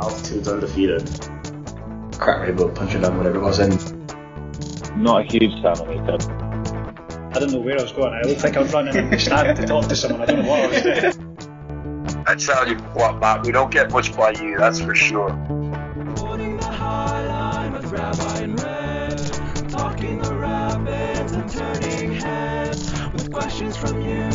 Altitude's undefeated. Crap, maybe we'll punch it up, whatever it was. And Not a huge fan of it. I don't know where I was going. I looked like I was running in the stand to talk to someone. I don't know what I was doing. I tell you what, Matt, we don't get much by you, that's for sure. Holding the high line with Rabbi and Red, talking the rapids and turning heads with questions from you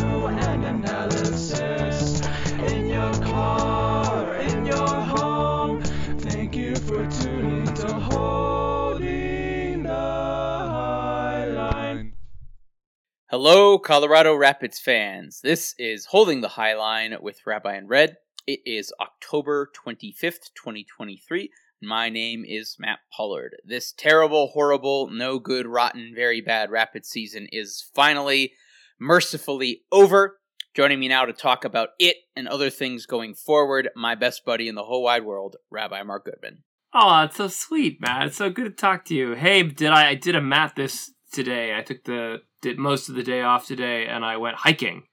Hello, Colorado Rapids fans. This is Holding the High Line with Rabbi in Red. It is October 25th, 2023. My name is Matt Pollard. This terrible, horrible, no good, rotten, very bad Rapids season is finally, mercifully over. Joining me now to talk about it and other things going forward, my best buddy in the whole wide world, Rabbi Mark Goodman. Oh, it's so sweet, Matt. It's so good to talk to you. Hey, did I? I did a map this today. I took the did most of the day off today, and I went hiking.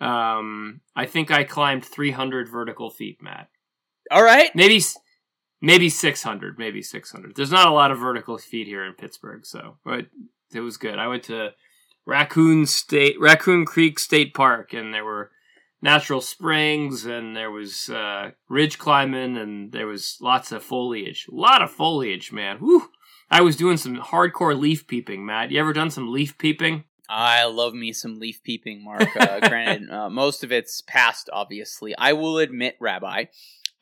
Um, I think I climbed 300 vertical feet, Matt. All right. Maybe maybe 600, maybe 600. There's not a lot of vertical feet here in Pittsburgh, so but it was good. I went to Raccoon State Raccoon Creek State Park, and there were natural springs, and there was uh, ridge climbing, and there was lots of foliage. A lot of foliage, man. Woo! I was doing some hardcore leaf peeping, Matt. You ever done some leaf peeping? I love me some leaf peeping, Mark. Uh, granted, uh, most of it's past, obviously. I will admit, Rabbi,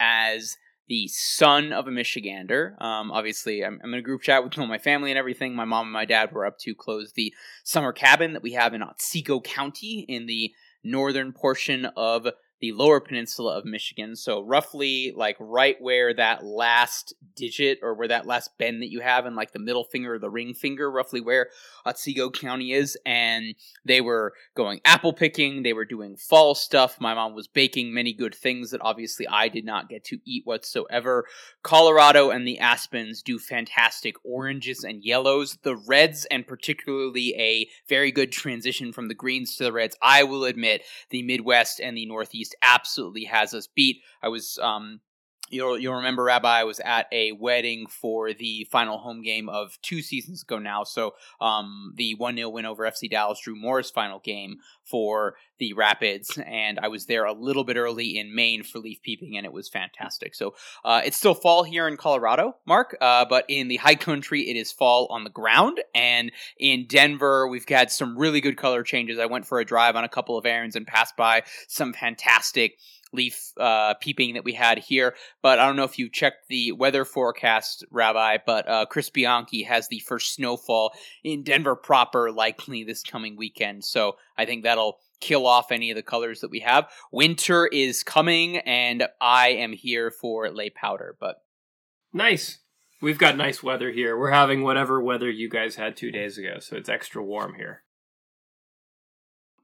as the son of a Michigander, um, obviously, I'm, I'm in a group chat with all my family and everything. My mom and my dad were up to close the summer cabin that we have in Otsego County in the northern portion of the lower peninsula of Michigan. So, roughly like right where that last digit or where that last bend that you have in like the middle finger or the ring finger, roughly where Otsego County is. And they were going apple picking, they were doing fall stuff. My mom was baking many good things that obviously I did not get to eat whatsoever. Colorado and the Aspens do fantastic oranges and yellows. The reds, and particularly a very good transition from the greens to the reds, I will admit the Midwest and the Northeast absolutely has us beat. I was um You'll, you'll remember, Rabbi, was at a wedding for the final home game of two seasons ago now. So, um, the 1 0 win over FC Dallas, Drew Moor's final game for the Rapids. And I was there a little bit early in Maine for leaf peeping, and it was fantastic. So, uh, it's still fall here in Colorado, Mark, uh, but in the high country, it is fall on the ground. And in Denver, we've had some really good color changes. I went for a drive on a couple of errands and passed by some fantastic leaf uh, peeping that we had here. But I don't know if you checked the weather forecast, Rabbi, but uh, Chris Bianchi has the first snowfall in Denver proper likely this coming weekend. So I think that'll kill off any of the colors that we have. Winter is coming, and I am here for lay powder. But Nice. We've got nice weather here. We're having whatever weather you guys had two days ago, so it's extra warm here.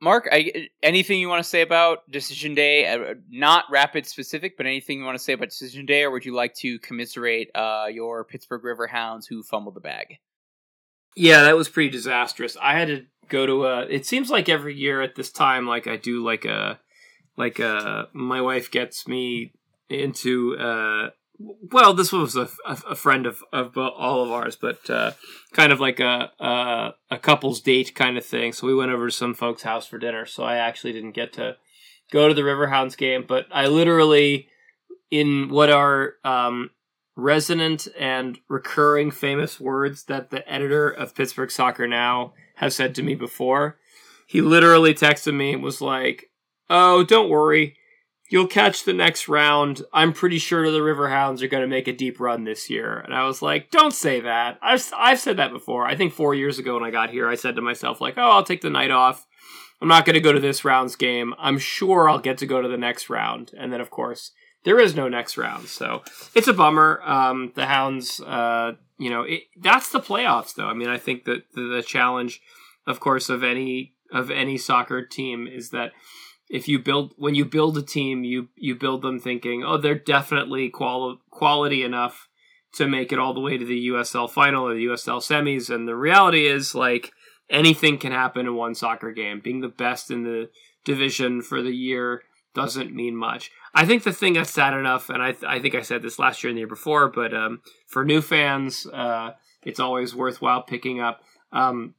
Mark, I, anything you want to say about Decision Day? Uh, not rapid specific, but anything you want to say about Decision Day, or would you like to commiserate uh, your Pittsburgh Riverhounds who fumbled the bag? Yeah, that was pretty disastrous. I had to go to a. It seems like every year at this time, like I do, like a, like a. My wife gets me into. uh Well, this was a, a, friend of of all of ours, but uh, kind of like a, a a couple's date kind of thing. So we went over to some folks' house for dinner. So I actually didn't get to go to the Riverhounds game, but I literally in what are um, resonant and recurring famous words that the editor of Pittsburgh Soccer Now has said to me before. He literally texted me and was like, "Oh, don't worry. You'll catch the next round. I'm pretty sure the Riverhounds are going to make a deep run this year." And I was like, "Don't say that. I've I've said that before. I think 4 years ago when I got here, I said to myself like, "Oh, I'll take the night off." I'm not going to go to this round's game. I'm sure I'll get to go to the next round, and then of course there is no next round, so it's a bummer. Um, the Hounds, uh, you know, it, that's the playoffs, though. I mean, I think that the, the challenge, of course, of any of any soccer team is that if you build when you build a team, you you build them thinking, oh, they're definitely quali- quality enough to make it all the way to the USL final or the USL semis, and the reality is like anything can happen in one soccer game. Being the best in the division for the year doesn't mean much. I think the thing that's sad enough, and I, th- I think I said this last year and the year before, but um, for new fans, uh, it's always worthwhile picking up. Um,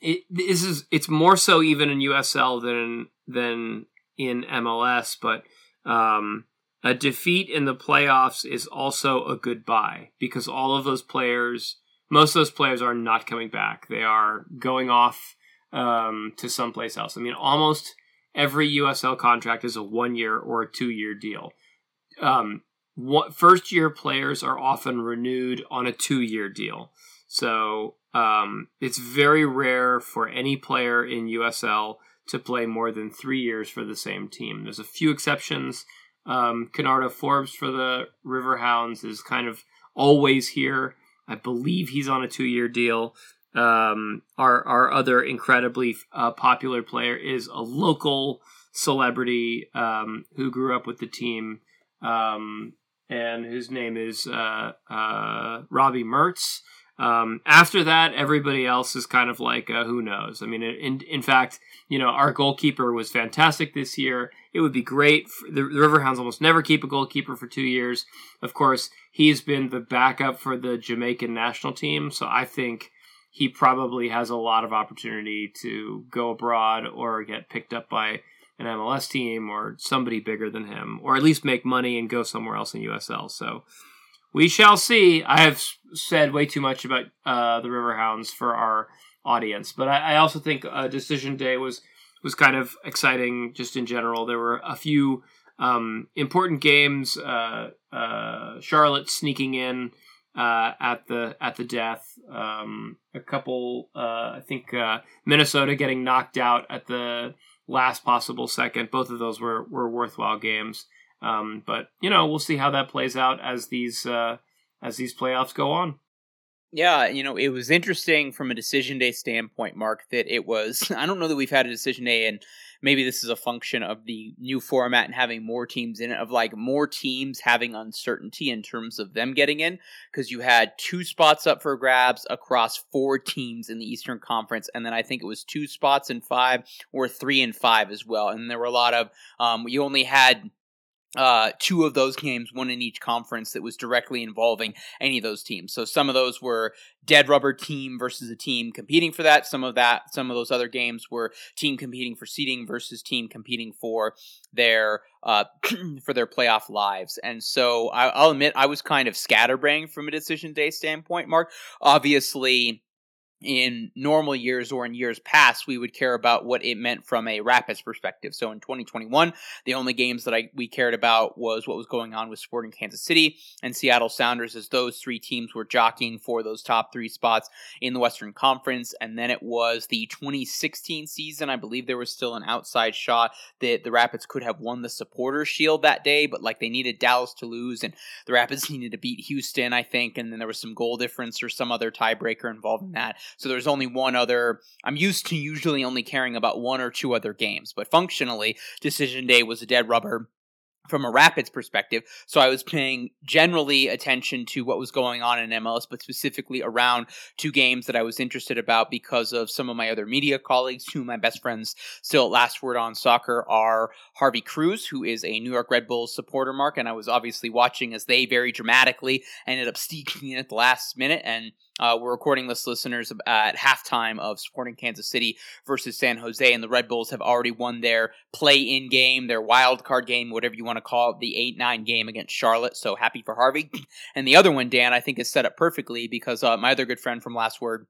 it this is it's more so even in USL than than in MLS, but um, a defeat in the playoffs is also a goodbye because all of those players, most of those players are not coming back. They are going off um, to someplace else. I mean, almost every USL contract is a one year or a two year deal. Um, first year players are often renewed on a two year deal. So um, it's very rare for any player in USL to play more than three years for the same team. There's a few exceptions. Um, Kenardo Forbes for the Riverhounds is kind of always here. I believe he's on a two year deal. Um, our our other incredibly uh, popular player is a local celebrity um, who grew up with the team, um, and whose name is uh, uh, Robbie Mertz. Um, after that, everybody else is kind of like uh, who knows. I mean, in in fact, you know, our goalkeeper was fantastic this year. It would be great. For, the, the Riverhounds almost never keep a goalkeeper for two years. Of course, he's been the backup for the Jamaican national team, so I think he probably has a lot of opportunity to go abroad or get picked up by an MLS team or somebody bigger than him, or at least make money and go somewhere else in USL. So we shall see. I have said way too much about uh, the Riverhounds for our audience, but I, I also think uh, Decision Day was was kind of exciting just in general. There were a few um, important games. Uh, uh Charlotte sneaking in uh, at the at the death. Um, a couple, uh, I think uh, Minnesota getting knocked out at the last possible second. Both of those were were worthwhile games. Um, but you know, we'll see how that plays out as these uh, as these playoffs go on. Yeah, you know, it was interesting from a decision day standpoint, Mark, that it was. I don't know that we've had a decision day, and maybe this is a function of the new format and having more teams in it, of like more teams having uncertainty in terms of them getting in, because you had two spots up for grabs across four teams in the Eastern Conference, and then I think it was two spots in five or three and five as well. And there were a lot of, um, you only had uh, two of those games, one in each conference, that was directly involving any of those teams. So some of those were dead rubber team versus a team competing for that. Some of that, some of those other games were team competing for seeding versus team competing for their uh, for their playoff lives. And so I, will admit I was kind of scatterbrained from a decision day standpoint. Mark, obviously in normal years or in years past, we would care about what it meant from a Rapids perspective. So in 2021, the only games that I we cared about was what was going on with Sporting Kansas City and Seattle Sounders, as those three teams were jockeying for those top three spots in the Western Conference. And then it was the 2016 season. I believe there was still an outside shot that the Rapids could have won the Supporters Shield that day, but like they needed Dallas to lose, and the Rapids needed to beat Houston, I think, and then there was some goal difference or some other tiebreaker involved in that. So there's only one other. I'm used to usually only caring about one or two other games, but functionally, Decision Day was a dead rubber from a Rapids perspective. So I was paying generally attention to what was going on in MLS, but specifically around two games that I was interested about because of some of my other media colleagues, who my best friends still at Last Word on Soccer are Harvey Cruz, who is a New York Red Bulls supporter, Mark, and I was obviously watching as they very dramatically ended up sneaking in at the last minute and uh, we're recording this, listeners, at halftime of Sporting Kansas City versus San Jose, and the Red Bulls have already won their play-in game, their wild card game, whatever you want to call it, the eight-nine game against Charlotte. So happy for Harvey. And the other one, Dan, I think is set up perfectly because uh, my other good friend from Last Word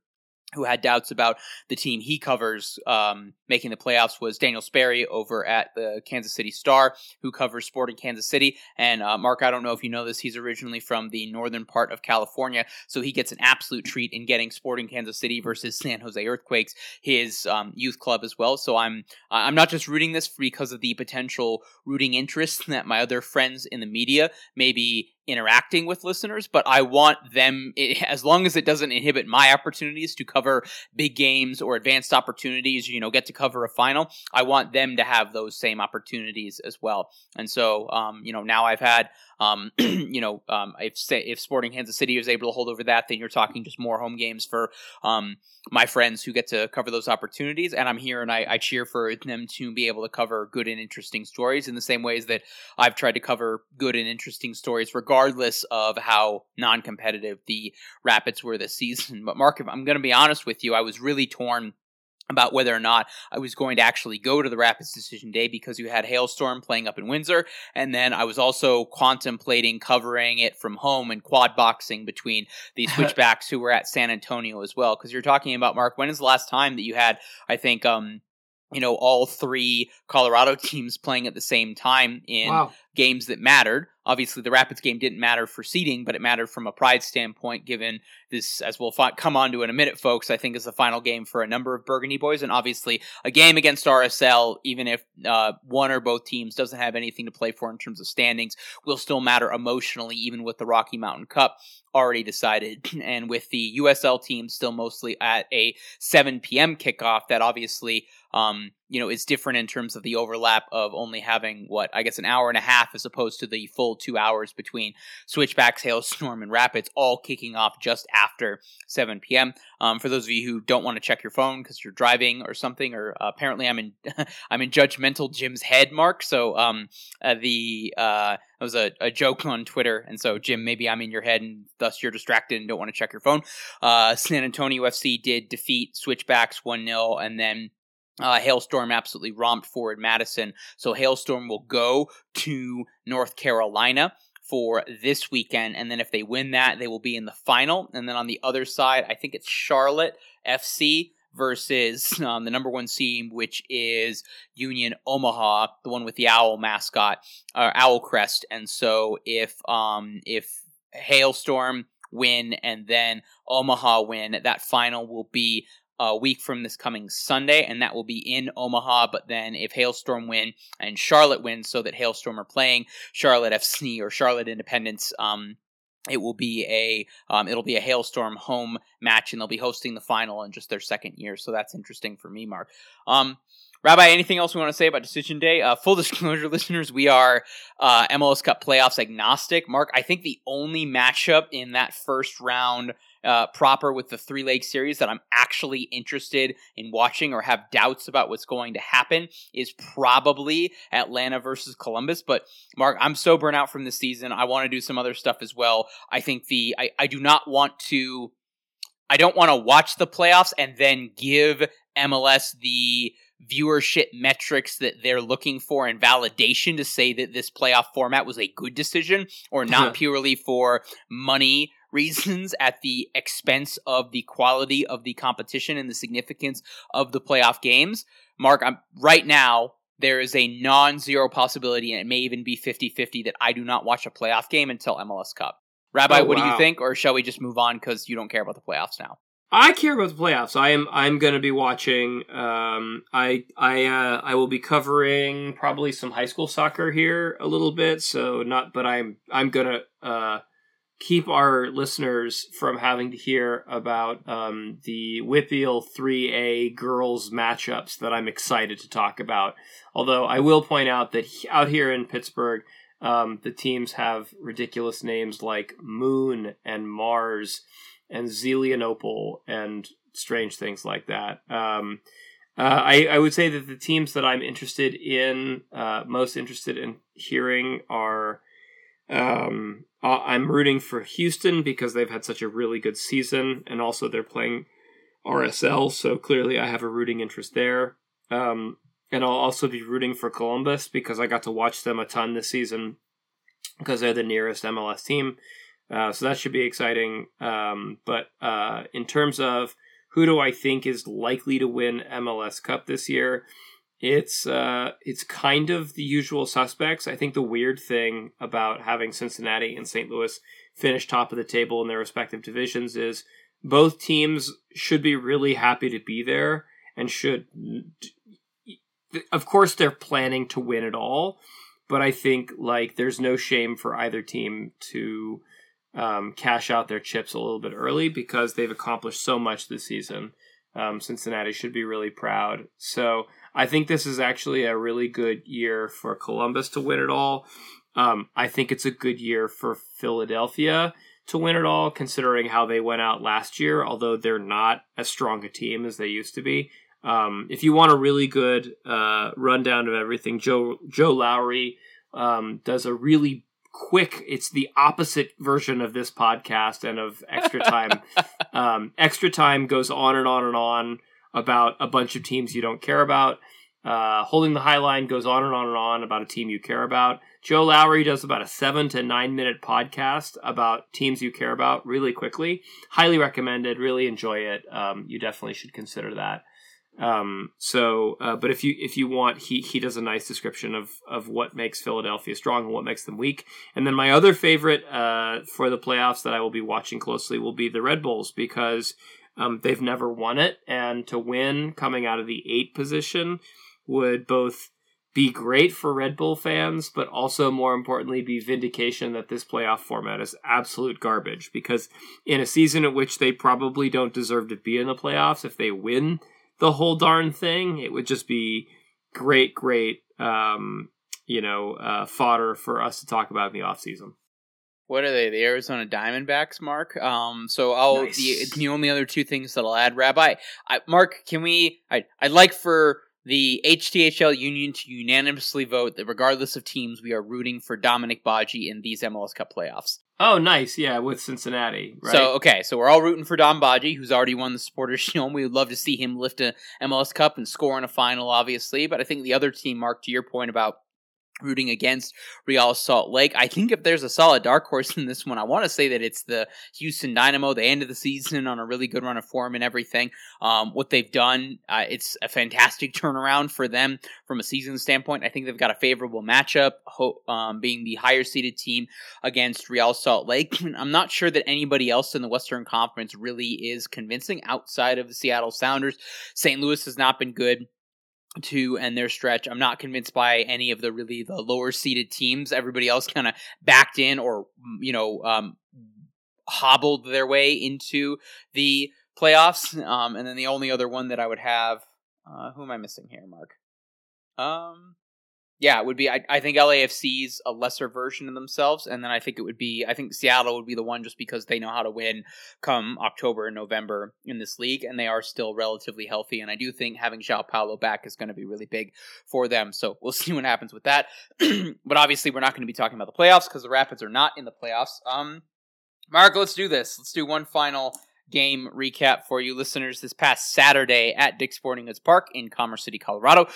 who had doubts about the team he covers um, making the playoffs was Daniel Sperry over at the Kansas City Star, who covers sport in Kansas City. And uh, Mark, I don't know if you know this, he's originally from the northern part of California, so he gets an absolute treat in getting Sporting Kansas City versus San Jose Earthquakes, his um, youth club as well. So I'm I'm not just rooting this because of the potential rooting interest that my other friends in the media may be interacting with listeners, but I want them, as long as it doesn't inhibit my opportunities to cover big games or advanced opportunities, you know, get to cover a final, I want them to have those same opportunities as well. And so, um, you know, now I've had um, you know, um, if if Sporting Kansas City is able to hold over that, then you're talking just more home games for um, my friends who get to cover those opportunities. And I'm here and I, I cheer for them to be able to cover good and interesting stories in the same ways that I've tried to cover good and interesting stories, regardless of how non-competitive the Rapids were this season. But Mark, if I'm going to be honest with you, I was really torn about whether or not I was going to actually go to the Rapids decision day because you had Hailstorm playing up in Windsor. And then I was also contemplating covering it from home and quad boxing between the switchbacks who were at San Antonio as well. Because you're talking about, Mark, when is the last time that you had, I think, um, you know, all three Colorado teams playing at the same time in Wow. games that mattered. Obviously, the Rapids game didn't matter for seeding, but it mattered from a pride standpoint, given this, as we'll fi- come on to in a minute, folks, I think is the final game for a number of Burgundy boys. And obviously, a game against RSL, even if uh, one or both teams doesn't have anything to play for in terms of standings, will still matter emotionally, even with the Rocky Mountain Cup already decided. And with the USL team still mostly at a 7 p.m. kickoff, that obviously um, you know, is different in terms of the overlap of only having what I guess an hour and a half as opposed to the full two hours between Switchbacks, Hailstorm, and Rapids, all kicking off just after 7 p.m. Um, for those of you who don't want to check your phone because you're driving or something, or uh, apparently I'm in I'm in judgmental Jim's head, Mark. So um, uh, the uh, it was a, a joke on Twitter, and so Jim, maybe I'm in your head, and thus you're distracted and don't want to check your phone. Uh, San Antonio FC did defeat Switchbacks one 0 and then uh, Hailstorm absolutely romped forward Madison. So Hailstorm will go to North Carolina for this weekend. And then if they win that, they will be in the final. And then on the other side, I think it's Charlotte FC versus um, the number one team, which is Union Omaha, the one with the owl mascot, uh, owl crest. And so if um, if Hailstorm win and then Omaha win, that final will be a week from this coming Sunday, and that will be in Omaha. But then, if Hailstorm win and Charlotte win, so that Hailstorm are playing Charlotte FC or Charlotte Independence, um, it will be a um, it'll be a Hailstorm home match, and they'll be hosting the final in just their second year. So that's interesting for me, Mark. Um, Rabbi, anything else we want to say about Decision Day? Uh, full disclosure, listeners, we are uh, MLS Cup playoffs agnostic. Mark, I think the only matchup in that first round uh, proper with the three leg series that I'm actually interested in watching or have doubts about what's going to happen is probably Atlanta versus Columbus. But Mark, I'm so burnt out from this season. I want to do some other stuff as well. I think the I, I do not want to I don't want to watch the playoffs and then give MLS the viewership metrics that they're looking for and validation to say that this playoff format was a good decision or not purely for money reasons at the expense of the quality of the competition and the significance of the playoff games. Mark, I'm right now there is a non-zero possibility and it may even be 50-50 that I do not watch a playoff game until MLS Cup. Rabbi, Oh, what do you think or shall we just move on cuz you don't care about the playoffs now? I care about the playoffs. I am. I'm going to be watching. Um, I I uh, I will be covering probably some high school soccer here a little bit. So not, but I'm I'm gonna uh, keep our listeners from having to hear about um, the WPIAL 3A girls matchups that I'm excited to talk about. Although I will point out that he- out here in Pittsburgh, um, the teams have ridiculous names like Moon and Mars and Zelienople and strange things like that. Um, uh, I, I would say that the teams that I'm interested in, uh, most interested in hearing are. Um, uh, I'm rooting for Houston because they've had such a really good season, and also they're playing RSL, so clearly I have a rooting interest there. Um, and I'll also be rooting for Columbus because I got to watch them a ton this season because they're the nearest MLS team. Uh, so that should be exciting. Um, but uh, in terms of who do I think is likely to win MLS Cup this year? It's uh, it's kind of the usual suspects. I think the weird thing about having Cincinnati and St. Louis finish top of the table in their respective divisions is both teams should be really happy to be there and should of course they're planning to win it all but i think like there's no shame for either team to um, cash out their chips a little bit early because they've accomplished so much this season um, cincinnati should be really proud. So i think this is actually a really good year for columbus to win it all. Um, i think it's a good year for philadelphia to win it all considering how they went out last year although they're not as strong a team as they used to be. Um, if you want a really good uh, rundown of everything, Joe Joe Lowry um, does a really quick. It's the opposite version of this podcast and of Extra Time. um, Extra Time goes on and on and on about a bunch of teams you don't care about. Uh, Holding the High Line goes on and on and on about a team you care about. Joe Lowry does about a seven to nine minute podcast about teams you care about really quickly. Highly recommended. Really enjoy it. Um, you definitely should consider that. Um, so, uh, but if you if you want, he he does a nice description of of what makes Philadelphia strong and what makes them weak. And then my other favorite uh, for the playoffs that I will be watching closely will be the Red Bulls because um, they've never won it, and to win coming out of the eight position would both be great for Red Bull fans, but also more importantly, be vindication that this playoff format is absolute garbage. Because in a season in which they probably don't deserve to be in the playoffs, if they win the whole darn thing. It would just be great, great, um, you know, uh, fodder for us to talk about in the off season. What are they? The Arizona Diamondbacks, Mark. Um, so I'll Nice. the the only other two things that I'll add, Rabbi. I, Mark, can we? I I'd like for the HTHL union to unanimously vote that regardless of teams, we are rooting for Dominique Badji in these MLS Cup playoffs. Oh, nice. Yeah, with Cincinnati. Right. So okay, so we're all rooting for Dom Badji, who's already won the Supporters Shield. We would love to see him lift a MLS Cup and score in a final, obviously. But I think the other team, Mark, to your point about rooting against Real Salt Lake, I think if there's a solid dark horse in this one, I want to say that it's the Houston Dynamo. The end of the season on a really good run of form and everything. Um, what they've done, uh, it's a fantastic turnaround for them from a season standpoint. I think they've got a favorable matchup, ho- um, being the higher seeded team against Real Salt Lake. I'm not sure that anybody else in the Western Conference really is convincing outside of the Seattle Sounders. St. Louis has not been good to and their stretch. I'm not convinced by any of the really the lower seeded teams. Everybody else kind of backed in or you know um, hobbled their way into the playoffs. Um, and then the only other one that I would have, uh, who am I missing here, Mark? Um, yeah, it would be. I, I think LAFC's a lesser version of themselves, and then I think it would be. I think Seattle would be the one just because they know how to win come October and November in this league, and they are still relatively healthy. And I do think having João Paulo back is going to be really big for them. So we'll see what happens with that. but obviously, we're not going to be talking about the playoffs because the Rapids are not in the playoffs. Um, Mark, let's do this. Let's do one final game recap for you listeners this past Saturday at Dick's Sporting Goods Park in Commerce City, Colorado.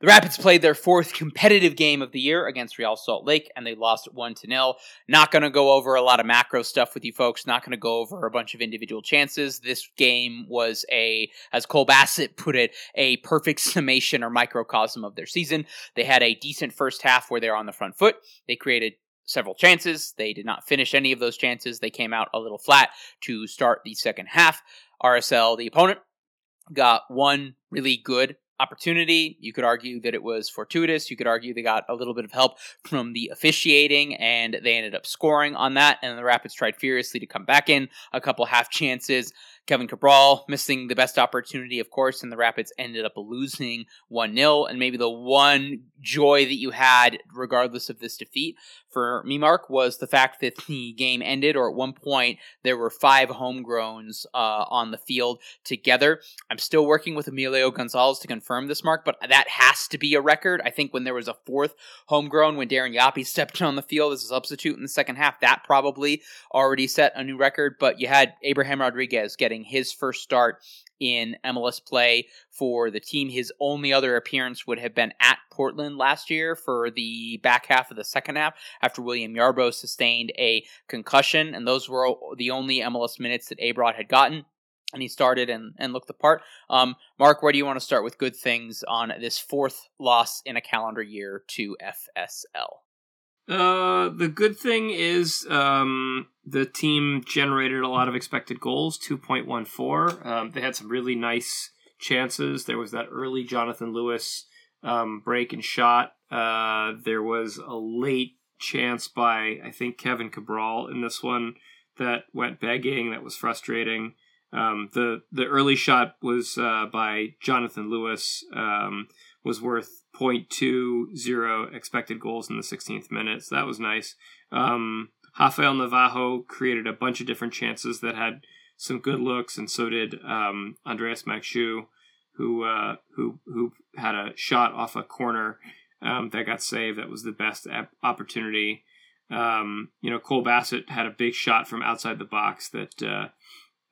The Rapids played their fourth competitive game of the year against Real Salt Lake and they lost 1 to 0. Not going to go over a lot of macro stuff with you folks, not going to go over a bunch of individual chances. This game was a as Cole Bassett put it, a perfect summation or microcosm of their season. They had a decent first half where they're on the front foot. They created several chances. They did not finish any of those chances. They came out a little flat to start the second half. RSL, the opponent, got one really good opportunity. You could argue that it was fortuitous. You could argue they got a little bit of help from the officiating and they ended up scoring on that. And the Rapids tried furiously to come back in a couple half chances. Kevin Cabral missing the best opportunity, of course, and the Rapids ended up losing 1 0. And maybe the one joy that you had, regardless of this defeat, for me, Mark, was the fact that the game ended, or at one point, there were five homegrowns uh, on the field together. I'm still working with Emilio Gonzalez to confirm this, Mark, but that has to be a record. I think when there was a fourth homegrown, when Darren Yapi stepped on the field as a substitute in the second half, that probably already set a new record. But you had Abraham Rodriguez getting his first start in MLS play for the team. His only other appearance would have been at Portland last year for the back half of the second half after William Yarbrough sustained a concussion, and those were the only MLS minutes that Abrod had gotten. and he started and, and looked the part. Um, Mark, where do you want to start with good things on this fourth loss in a calendar year to RSL? Uh, the good thing is um, the team generated a lot of expected goals, 2.14. Um, they had some really nice chances. There was that early Jonathan Lewis um, break and shot. Uh, there was a late chance by, I think, Kevin Cabral in this one that went begging. That was frustrating. Um, the the early shot was uh, by Jonathan Lewis. Um, was worth 0.20 expected goals in the 16th minute. So that was nice. Um, Rafael Navarro created a bunch of different chances that had some good looks, and so did um, Andreas Maxsø, who uh, who who had a shot off a corner um, that got saved. That was the best opportunity. Um, you know, Cole Bassett had a big shot from outside the box that uh,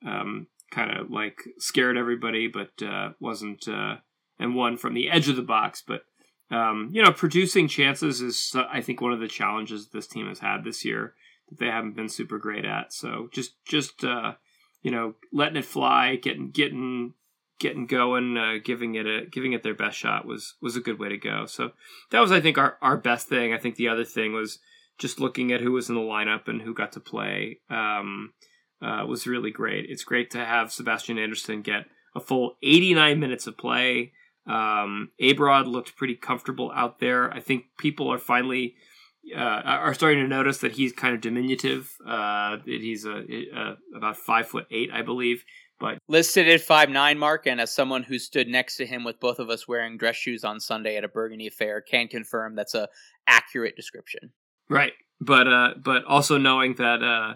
um, kind of like scared everybody, but uh, wasn't uh, and one from the edge of the box. But um, you know, producing chances is I think one of the challenges this team has had this year that they haven't been super great at. So just just uh, you know, letting it fly, getting getting getting going, uh, giving it a giving it their best shot was was a good way to go. So that was I think our our best thing. I think the other thing was just looking at who was in the lineup and who got to play. Um, uh, was really great. It's great to have Sebastian Anderson get a full 89 minutes of play. Um, Abrod looked pretty comfortable out there. I think people are finally uh, are starting to notice that he's kind of diminutive. Uh, that he's a, a, about five foot eight, I believe. But listed at five nine, Mark, and as someone who stood next to him with both of us wearing dress shoes on Sunday at a Burgundy affair, can confirm that's a accurate description. Right, but uh, but also knowing that uh,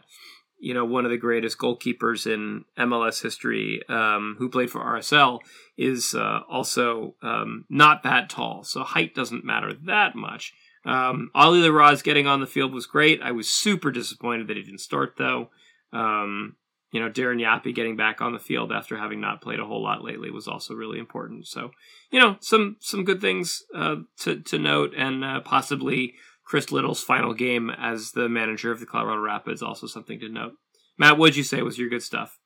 you know, one of the greatest goalkeepers in MLS history, um, who played for RSL, is uh, also um, not that tall. So height doesn't matter that much. Um, Ollie Larraz getting on the field was great. I was super disappointed that he didn't start, though. Um, you know, Darren Yapi getting back on the field after having not played a whole lot lately was also really important. So, you know, some some good things uh, to to note, and uh, possibly Chris Little's final game as the manager of the Colorado Rapids also something to note. Matt, what'd you say was your good stuff?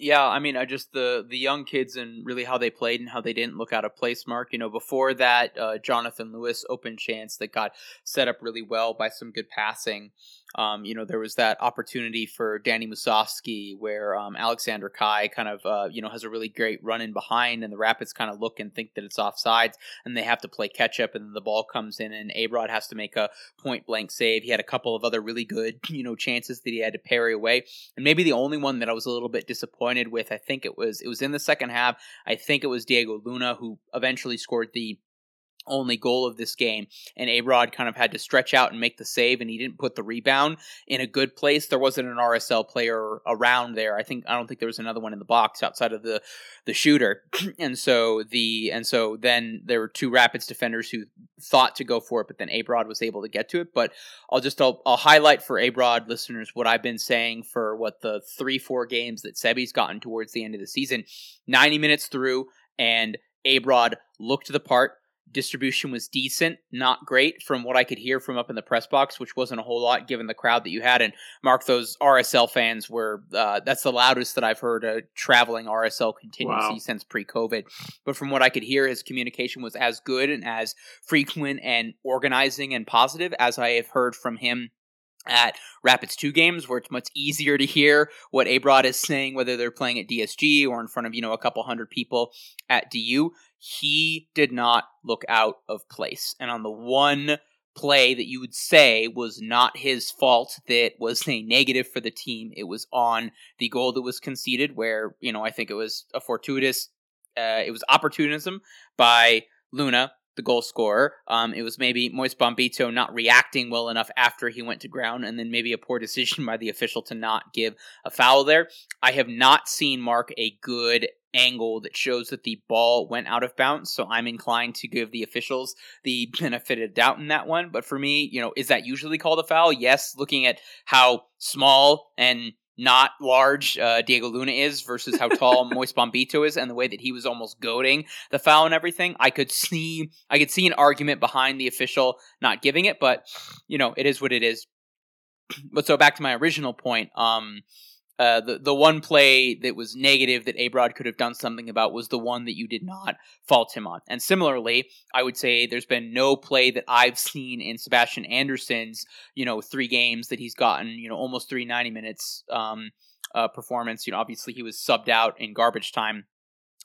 Yeah, I mean, I just the the young kids and really how they played and how they didn't look out of place. Mark, you know, before that, uh, Jonathan Lewis open chance that got set up really well by some good passing. Um, you know, there was that opportunity for Danny Musovski where um, Alexander Kai kind of, uh, you know, has a really great run in behind, and the Rapids kind of look and think that it's offsides, and they have to play catch up, and the ball comes in, and Abrod has to make a point blank save. He had a couple of other really good, you know, chances that he had to parry away, and maybe the only one that I was a little bit disappointed with, I think it was, it was in the second half. I think it was Diego Luna who eventually scored the only goal of this game. And Abrod kind of had to stretch out and make the save, and he didn't put the rebound in a good place. There wasn't an RSL player around there. I think I don't think there was another one in the box outside of the the shooter. and so the and so then there were two Rapids defenders who thought to go for it, but then Abrod was able to get to it. But I'll just I'll, I'll highlight for Abrod listeners what I've been saying for what the three four games that Sebi's gotten towards the end of the season. Ninety minutes through, and Abrod looked the part distribution was decent, not great from what I could hear from up in the press box, which wasn't a whole lot given the crowd that you had. And Mark, those RSL fans were uh, that's the loudest that I've heard a traveling RSL contingency wow. since pre-COVID. But from what I could hear, his communication was as good and as frequent and organizing and positive as I have heard from him at Rapids 2 games where it's much easier to hear what Abrod is saying, whether they're playing at DSG or in front of, you know, a couple hundred people at DU. He did not look out of place. And on the one play that you would say was not his fault that was a negative for the team, it was on the goal that was conceded where, you know, I think it was a fortuitous, uh, it was opportunism by Luna the goal scorer. Um, it was maybe Moise Bombito not reacting well enough after he went to ground, and then maybe a poor decision by the official to not give a foul there. I have not seen Mark a good angle that shows that the ball went out of bounds, so I'm inclined to give the officials the benefit of doubt in that one. But for me, you know, is that usually called a foul? Yes, looking at how small and not large uh, Diego Luna is versus how tall Moise Bombito is, and the way that he was almost goading the foul and everything, I could see I could see an argument behind the official not giving it, but you know it is what it is. But so back to my original point, um, uh, the the one play that was negative that Abrod could have done something about was the one that you did not fault him on. And similarly, I would say there's been no play that I've seen in Sebastian Anderson's you know three games that he's gotten you know almost three ninety minutes um, uh, performance. You know, obviously he was subbed out in garbage time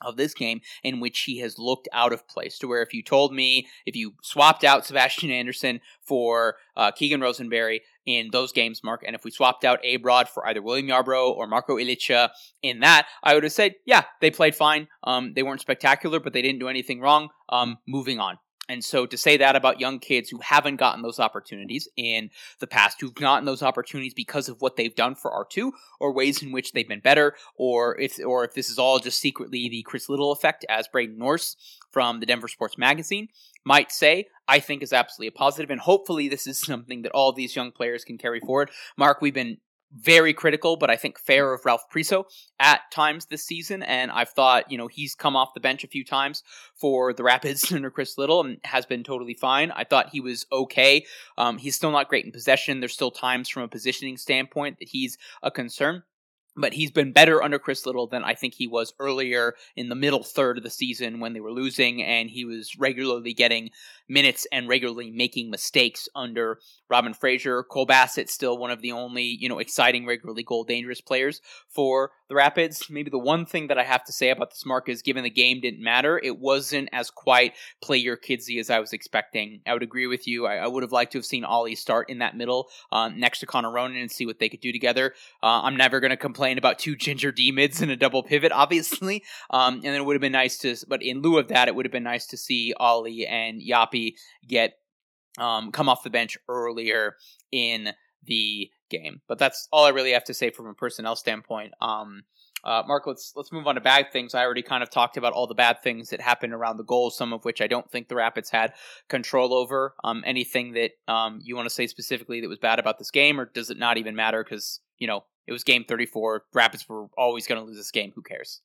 of this game in which he has looked out of place to where if you told me if you swapped out Sebastian Anderson for uh, Keegan Rosenberry in those games, Mark, and if we swapped out Abrod for either William Yarbrough or Marco Ilicha in that, I would have said, yeah, they played fine. Um, they weren't spectacular, but they didn't do anything wrong. Um, moving on. And so to say that about young kids who haven't gotten those opportunities in the past, who've gotten those opportunities because of what they've done for R2 or ways in which they've been better, or if or if this is all just secretly the Chris Little effect, as Braden Norse from the Denver Sports Magazine might say, I think is absolutely a positive, and hopefully this is something that all these young players can carry forward. Mark, we've been very critical, but I think fair of Ralph Priso at times this season. And I've thought, you know, he's come off the bench a few times for the Rapids under Chris Little and has been totally fine. I thought he was okay. Um, he's still not great in possession. There's still times from a positioning standpoint that he's a concern but he's been better under Chris Little than I think he was earlier in the middle third of the season when they were losing, and he was regularly getting minutes and regularly making mistakes under Robin Fraser. Cole Bassett still one of the only you know exciting regularly goal dangerous players for the Rapids. Maybe the one thing that I have to say about this mark is given the game didn't matter, it wasn't as quite play your kidsy as I was expecting. I would agree with you. I, I would have liked to have seen Ollie start in that middle uh, next to Connor Ronan and see what they could do together. Uh, I'm never going to complain about two ginger D mids and a double pivot, obviously. Um, and then it would have been nice to, but in lieu of that, it would have been nice to see Ollie and Get um, come off the bench earlier in the game. But that's all I really have to say from a personnel standpoint. Um, uh, Mark, let's let's move on to bad things. I already kind of talked about all the bad things that happened around the goals, some of which I don't think the Rapids had control over. Um, anything that um, you want to say specifically that was bad about this game, or does it not even matter? Because you know it was game 34. Rapids were always going to lose this game. Who cares?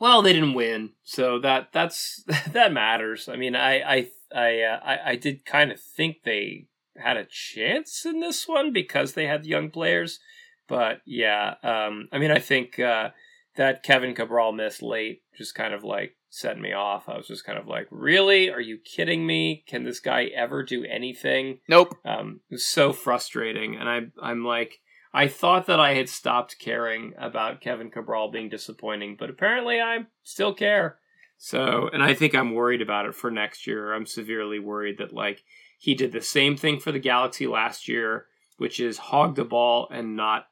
Well, they didn't win, so that that's that matters. I mean, I I I uh, I, I did kind of think they had a chance in this one because they had young players, but yeah, um, I mean, I think uh, that Kevin Cabral missed late just kind of like set me off. I was just kind of like, really? Are you kidding me? Can this guy ever do anything? Nope. Um, it was so frustrating, and I I'm like. I thought that I had stopped caring about Kevin Cabral being disappointing, but apparently I still care. So, and I think I'm worried about it for next year. I'm severely worried that like he did the same thing for the Galaxy last year, which is hog the ball and not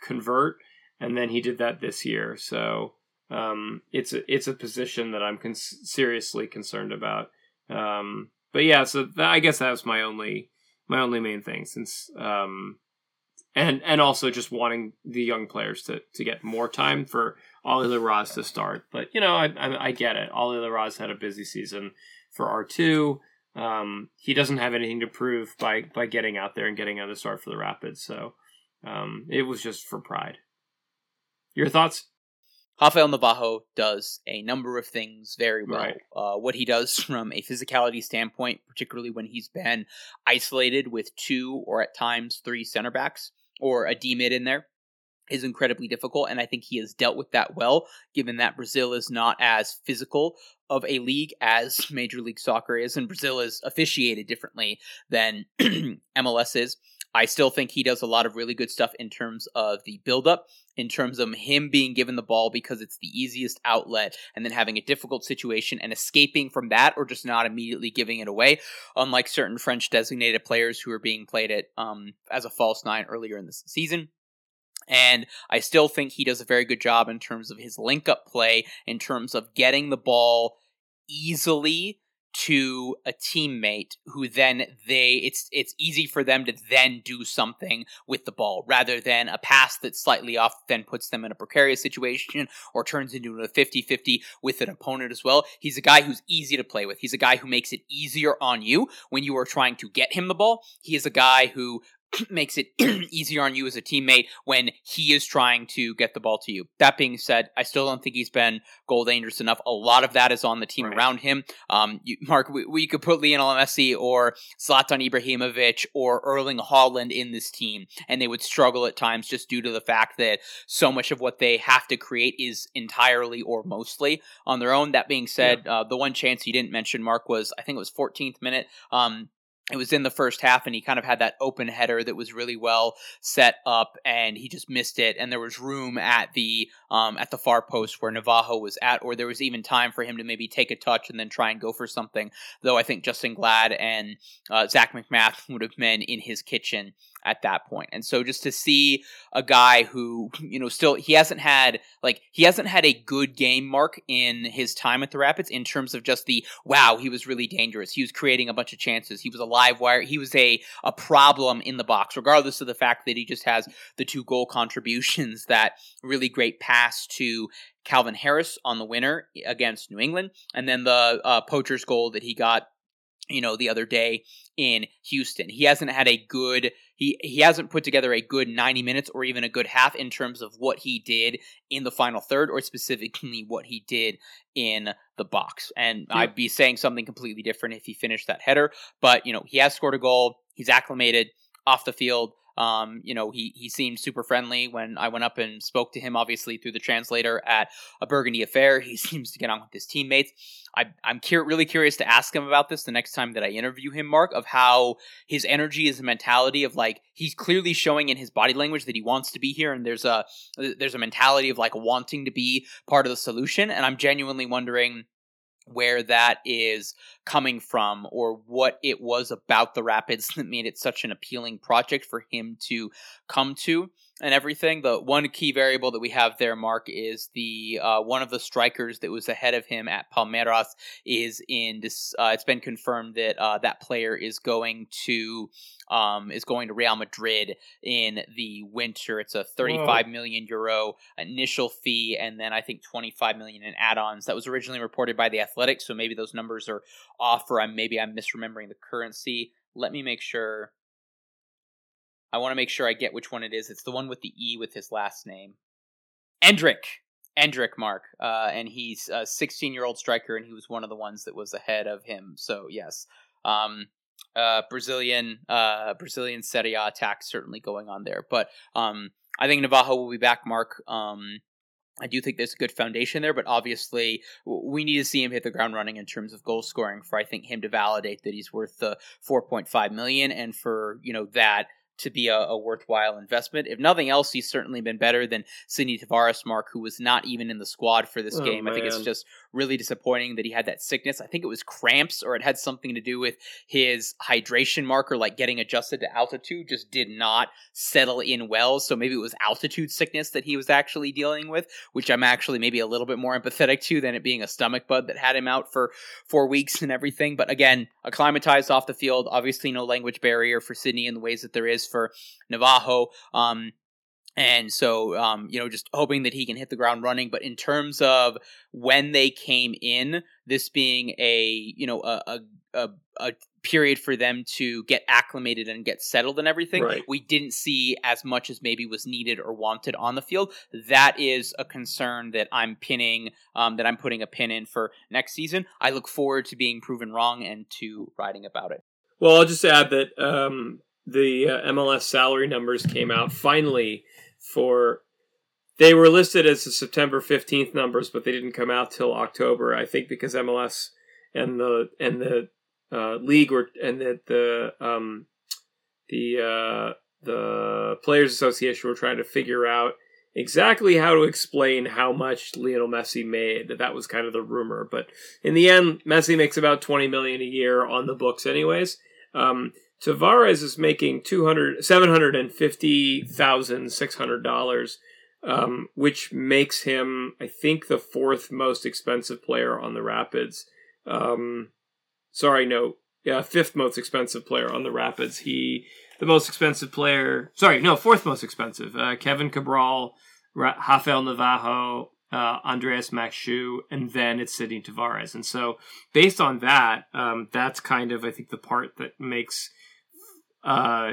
convert, and then he did that this year. So, um, it's a it's a position that I'm con- seriously concerned about. Um, but yeah, so I guess that was my only my only main thing since um, and and also just wanting the young players to to get more time for Ollie Larraz to start. But you know, I, I, I get it. Ollie Larraz had a busy season for R two. Um, he doesn't have anything to prove by by getting out there and getting on the start for the Rapids. So um, it was just for pride. Your thoughts? Rafael Navarro does a number of things very well. Right. Uh, what he does from a physicality standpoint, particularly when he's been isolated with two or at times three center backs or a D mid in there, is incredibly difficult. And I think he has dealt with that well, given that Brazil is not as physical of a league as Major League Soccer is, and Brazil is officiated differently than MLS is. I still think he does a lot of really good stuff in terms of the buildup, in terms of him being given the ball because it's the easiest outlet, and then having a difficult situation and escaping from that, or just not immediately giving it away. Unlike certain French designated players who are being played at um, as a false nine earlier in the season. And I still think he does a very good job in terms of his link up play, in terms of getting the ball easily to a teammate who then they it's it's easy for them to then do something with the ball rather than a pass that's slightly off then puts them in a precarious situation or turns into a 50-50 with an opponent as well. He's a guy who's easy to play with. He's a guy who makes it easier on you when you are trying to get him the ball. He is a guy who makes it easier on you as a teammate when he is trying to get the ball to you. That being said, I still don't think he's been goal dangerous enough. A lot of that is on the team Right. around him. Um, you, Mark, we, we could put Lionel Messi or Zlatan Ibrahimovic or Erling Haaland in this team, and they would struggle at times just due to the fact that so much of what they have to create is entirely or mostly on their own. That being said, uh, the one chance you didn't mention, Mark, was I think it was 14th minute. Um, it was in the first half, and he kind of had that open header that was really well set up, and he just missed it. And there was room at the um, at the far post where Navarro was at, or there was even time for him to maybe take a touch and then try and go for something. Though I think Justen Glad and uh, Zac MacMath would have been in his kitchen at that point. And so just to see a guy who, you know, still he hasn't had like he hasn't had a good game mark in his time at the Rapids in terms of just the wow, he was really dangerous. He was creating a bunch of chances. He was a live wire. He was a a problem in the box regardless of the fact that he just has the two goal contributions that really great pass to Calvin Harris on the winner against New England and then the uh, poacher's goal that he got you know the other day in Houston. He hasn't had a good he he hasn't put together a good 90 minutes or even a good half in terms of what he did in the final third or specifically what he did in the box. And Yeah. I'd be saying something completely different if he finished that header, but you know, he has scored a goal. He's acclimated off the field. Um, you know, he he seemed super friendly when I went up and spoke to him, obviously through the translator at a Burgundy affair. He seems to get on with his teammates. I, I'm cur- really curious to ask him about this the next time that I interview him, Mark, of how his energy is a mentality of like he's clearly showing in his body language that he wants to be here, and there's a there's a mentality of like wanting to be part of the solution, and I'm genuinely wondering where that is coming from or what it was about the Rapids that made it such an appealing project for him to come to and everything. The one key variable that we have there, Mark, is the uh, one of the strikers that was ahead of him at Palmeiras is in this. Uh, it's been confirmed that uh, that player is going to um, is going to Real Madrid in the winter. It's a thirty-five million euro initial fee, and then I think twenty-five million in add-ons. That was originally reported by the Athletic, so maybe those numbers are off, or I'm maybe I'm misremembering the currency. Let me make sure. I want to make sure I get which one it is. It's the one with the E with his last name. Endrick. Endrick Mark. Uh, and he's a 16 year old striker, and he was one of the ones that was ahead of him. So, yes. Um, uh, Brazilian uh, Brazilian Serie A attack certainly going on there. But um, I think Navarro will be back, Mark. Um, I do think there's a good foundation there, but obviously we need to see him hit the ground running in terms of goal scoring for I think him to validate that he's worth the 4.5 million, and for you know that to be a, a worthwhile investment. If nothing else, he's certainly been better than Sidnei Tavares, Mark, who was not even in the squad for this Oh, game. I think it's just really disappointing that he had that sickness. I think it was cramps, or it had something to do with his hydration marker, like getting adjusted to altitude, just did not settle in well. So maybe it was altitude sickness that he was actually dealing with, which I'm actually maybe a little bit more empathetic to than it being a stomach bug that had him out for four weeks and everything. But again, acclimatized off the field, obviously no language barrier for Sidnei in the ways that there is for Navarro. Um, and so, um, you know, just hoping that he can hit the ground running. But in terms of when they came in, this being a, you know, a, a, a, period for them to get acclimated and get settled and everything, Right. we didn't see as much as maybe was needed or wanted on the field. That is a concern that I'm pinning, um, that I'm putting a pin in for next season. I look forward to being proven wrong and to writing about it. Well, I'll just add that um, the uh, MLS salary numbers came out finally for. They were listed as the September fifteenth numbers, but they didn't come out till October. I think because MLS and the and the uh, league were and that the um, the uh, the Players Association were trying to figure out exactly how to explain how much Lionel Messi made. That was kind of the rumor, but in the end, Messi makes about twenty million a year on the books, anyways. Um, Tavares is making two hundred seven hundred and fifty thousand six hundred dollars, um, which makes him, I think, the fourth most expensive player on the Rapids. Um, sorry, no, yeah, fifth most expensive player on the Rapids. He, the most expensive player, sorry, no, fourth most expensive. Uh, Kevin Cabral, Ra- Rafael Navarro, uh, Andreas Maxsø, and then it's Sidnei Tavares. And so, based on that, um, that's kind of I think the part that makes uh,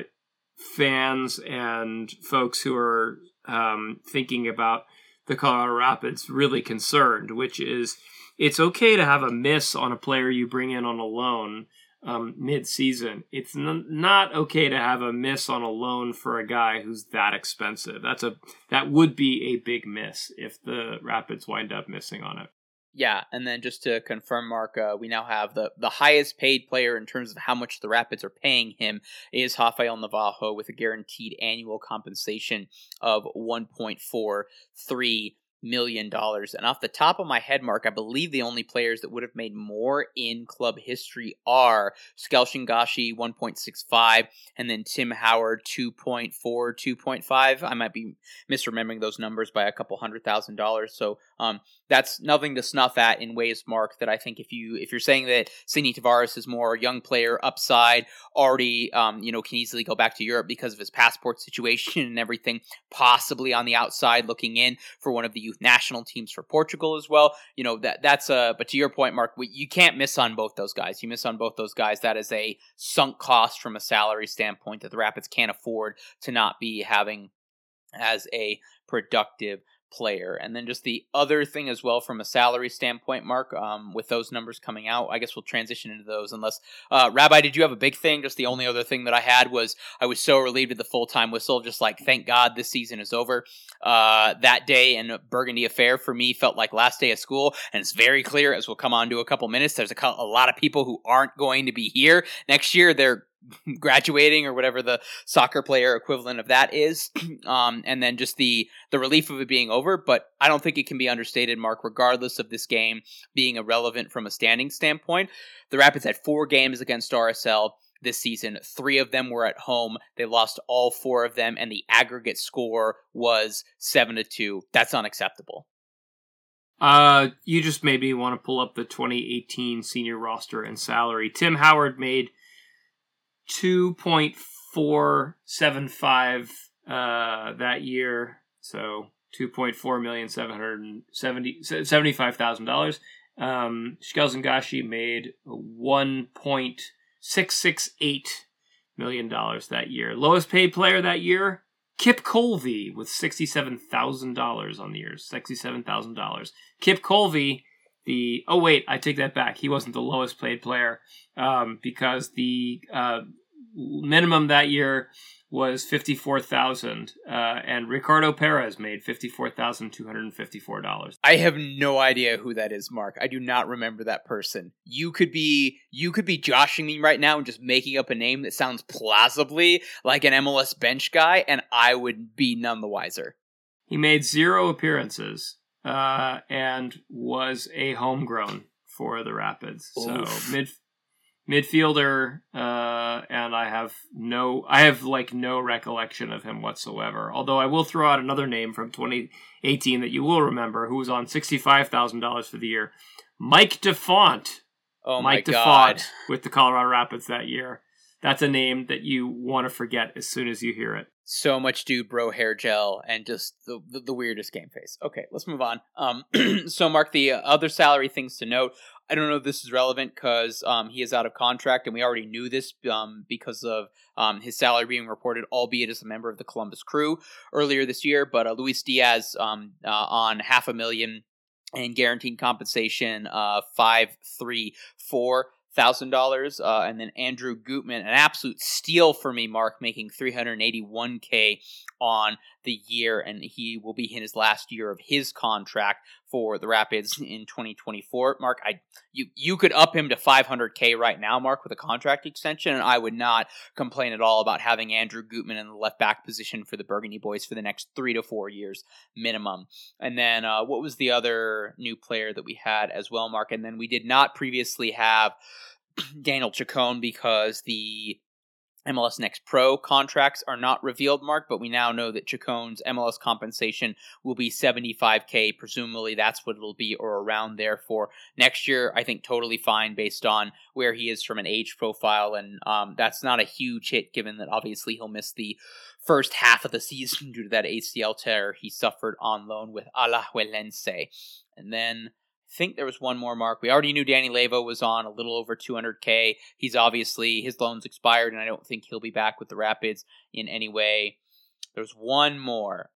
fans and folks who are um, thinking about the Colorado Rapids really concerned, which is it's okay to have a miss on a player you bring in on a loan um, mid-season. It's n- not okay to have a miss on a loan for a guy who's that expensive. That's a that would be a big miss if the Rapids wind up missing on it. Yeah, and then just to confirm, Mark, uh, we now have the, the highest paid player in terms of how much the Rapids are paying him is Rafael Navarro with a guaranteed annual compensation of 1.43 million dollars. And off the top of my head, Mark, I believe the only players that would have made more in club history are Shkelzen Gashi 1.65 and then Tim Howard 2.4, 2.5. I might be misremembering those numbers by a couple hundred thousand dollars. So um, that's nothing to snuff at in ways, Mark, that I think if you if you're saying that Sidnei Tavares is more a young player upside, already um, you know, can easily go back to Europe because of his passport situation and everything, possibly on the outside looking in for one of the youth national teams for Portugal as well. You know, that that's a but to your point, Mark, you can't miss on both those guys. You miss on both those guys. That is a sunk cost from a salary standpoint that the Rapids can't afford to not be having as a productive player. And then just the other thing as well from a salary standpoint, Mark, um, with those numbers coming out, I guess we'll transition into those. Unless, uh, Rabbi, did you have a big thing? Just the only other thing that I had was I was so relieved at the full time whistle, just like thank God this season is over. Uh, that day in Burgundy Affair for me felt like last day of school, and it's very clear as we'll come on to a couple minutes. There's a, a lot of people who aren't going to be here next year. They're graduating or whatever the soccer player equivalent of that is. Um, and then just the the relief of it being over. But i don't think it can be understated mark regardless of this game being irrelevant from a standing standpoint the rapids had four games against rsl this season. Three of them were at home. They lost all four of them and the aggregate score was seven to two. That's unacceptable. Uh, you just made me want to pull up the 2018 senior roster and salary. Tim Howard made two point four seven five uh, that year. So two point four million seven hundred seventy seventy five thousand dollars. Um, made one point six six eight million dollars that year. Lowest paid player that year, Kip Colvey with sixty seven thousand dollars on the year. Sixty seven thousand dollars. Kip Colvey the oh wait i take that back. He wasn't the lowest paid player um, because the uh, minimum that year was 54000 uh, and ricardo perez made $54254 i have no idea who that is mark. I do not remember that person. You could be you could be joshing me right now and just making up a name that sounds plausibly like an mls bench guy and i would be none the wiser. He made zero appearances uh, and was a homegrown for the Rapids. Oof. So mid midfielder, uh, and I have no, I have like no recollection of him whatsoever. Although I will throw out another name from 2018 that you will remember, who was on sixty five thousand dollars for the year, Mike da Fonte. Oh Mike my God. da Fonte with the Colorado Rapids that year. That's a name that you want to forget as soon as you hear it so much dude bro hair gel and just the, the, the weirdest game face. Okay, let's move on. Um, so Mark, the other salary things to note. I don't know if this is relevant because um, he is out of contract, and we already knew this um, because of um, his salary being reported, albeit as a member of the Columbus Crew earlier this year. But uh, Luis Diaz um, uh, on half a million and guaranteed compensation, uh, five three four thousand uh, dollars, and then Andrew Gutman, an absolute steal for me, Mark, making three hundred eighty one k on the year, and he will be in his last year of his contract for the Rapids in 2024. Mark, I you you could up him to 500k right now, Mark, with a contract extension, and I would not complain at all about having Andrew Gutman in the left back position for the Burgundy Boys for the next three to four years minimum. And then uh, what was the other new player that we had as well, Mark? And then we did not previously have. Daniel Chacon because the MLS Next Pro contracts are not revealed, Mark, but we now know that Chacon's MLS compensation will be 75K. Presumably that's what it'll be or around there for next year. I think totally fine based on where he is from an age profile. And um, that's not a huge hit given that obviously he'll miss the first half of the season due to that ACL tear he suffered on loan with Alajuelense. And then think there was one more mark. We already knew Danny Leyva was on a little over 200k. He's obviously his loan's expired, and I don't think he'll be back with the Rapids in any way. There's one more.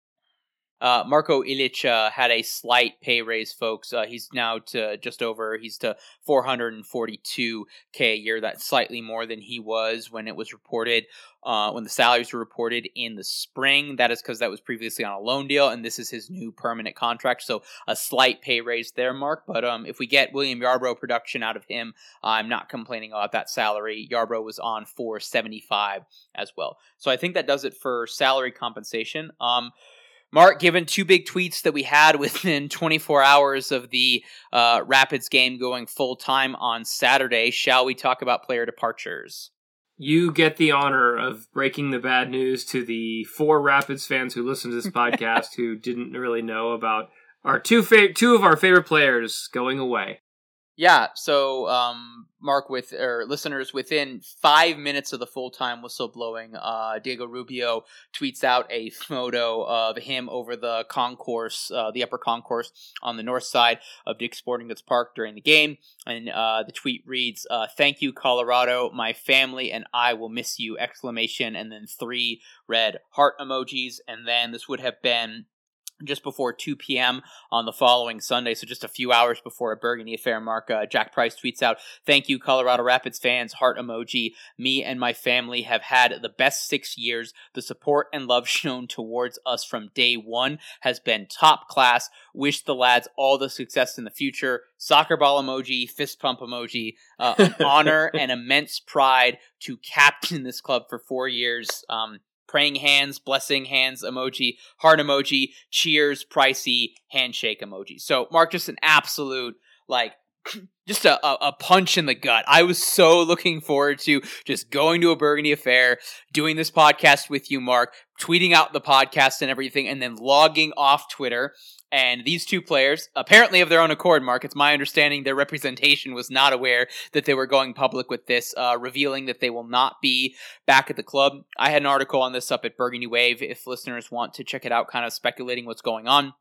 Uh, Marko Ilic uh, had a slight pay raise, folks. Uh, he's now to just over, he's to 442k a year. That's slightly more than he was when it was reported, uh, when the salaries were reported in the spring. That is because that was previously on a loan deal, and this is his new permanent contract. So a slight pay raise there, Mark. But um, if we get William Yarbrough production out of him, I'm not complaining about that salary. Yarbrough was on 475 as well. So I think that does it for salary compensation. Um, Mark, given two big tweets that we had within 24 hours of the uh, Rapids game going full time on Saturday, shall we talk about player departures? You get the honor of breaking the bad news to the four Rapids fans who listen to this podcast who didn't really know about our two fa- two of our favorite players going away. Yeah, so um, Mark, with or listeners, within five minutes of the full time whistle blowing, uh, Diego Rubio tweets out a photo of him over the concourse, uh, the upper concourse on the north side of Dick's Sporting Goods Park during the game, and uh, the tweet reads, uh, "Thank you, Colorado. My family and I will miss you!" Exclamation, and then three red heart emojis, and then this would have been just before 2 p.m. on the following Sunday, so just a few hours before a Burgundy affair. Mark uh, Jack Price tweets out, "Thank you, Colorado Rapids fans. Heart emoji. Me and my family have had the best six years. The support and love shown towards us from day one has been top class. Wish the lads all the success in the future. Soccer ball emoji, fist pump emoji. Uh, an honor and immense pride to captain this club for four years." Um, praying hands, blessing hands emoji, heart emoji, cheers, pricey, handshake emoji. So, Mark, just an absolute, like, just a, a, punch in the gut. I was so looking forward to just going to a Burgundy affair, doing this podcast with you, Mark, tweeting out the podcast and everything, and then logging off Twitter. And these two players, apparently of their own accord, Mark, it's my understanding their representation was not aware that they were going public with this, uh, revealing that they will not be back at the club. I had an article on this up at Burgundy Wave if listeners want to check it out, kind of speculating what's going on.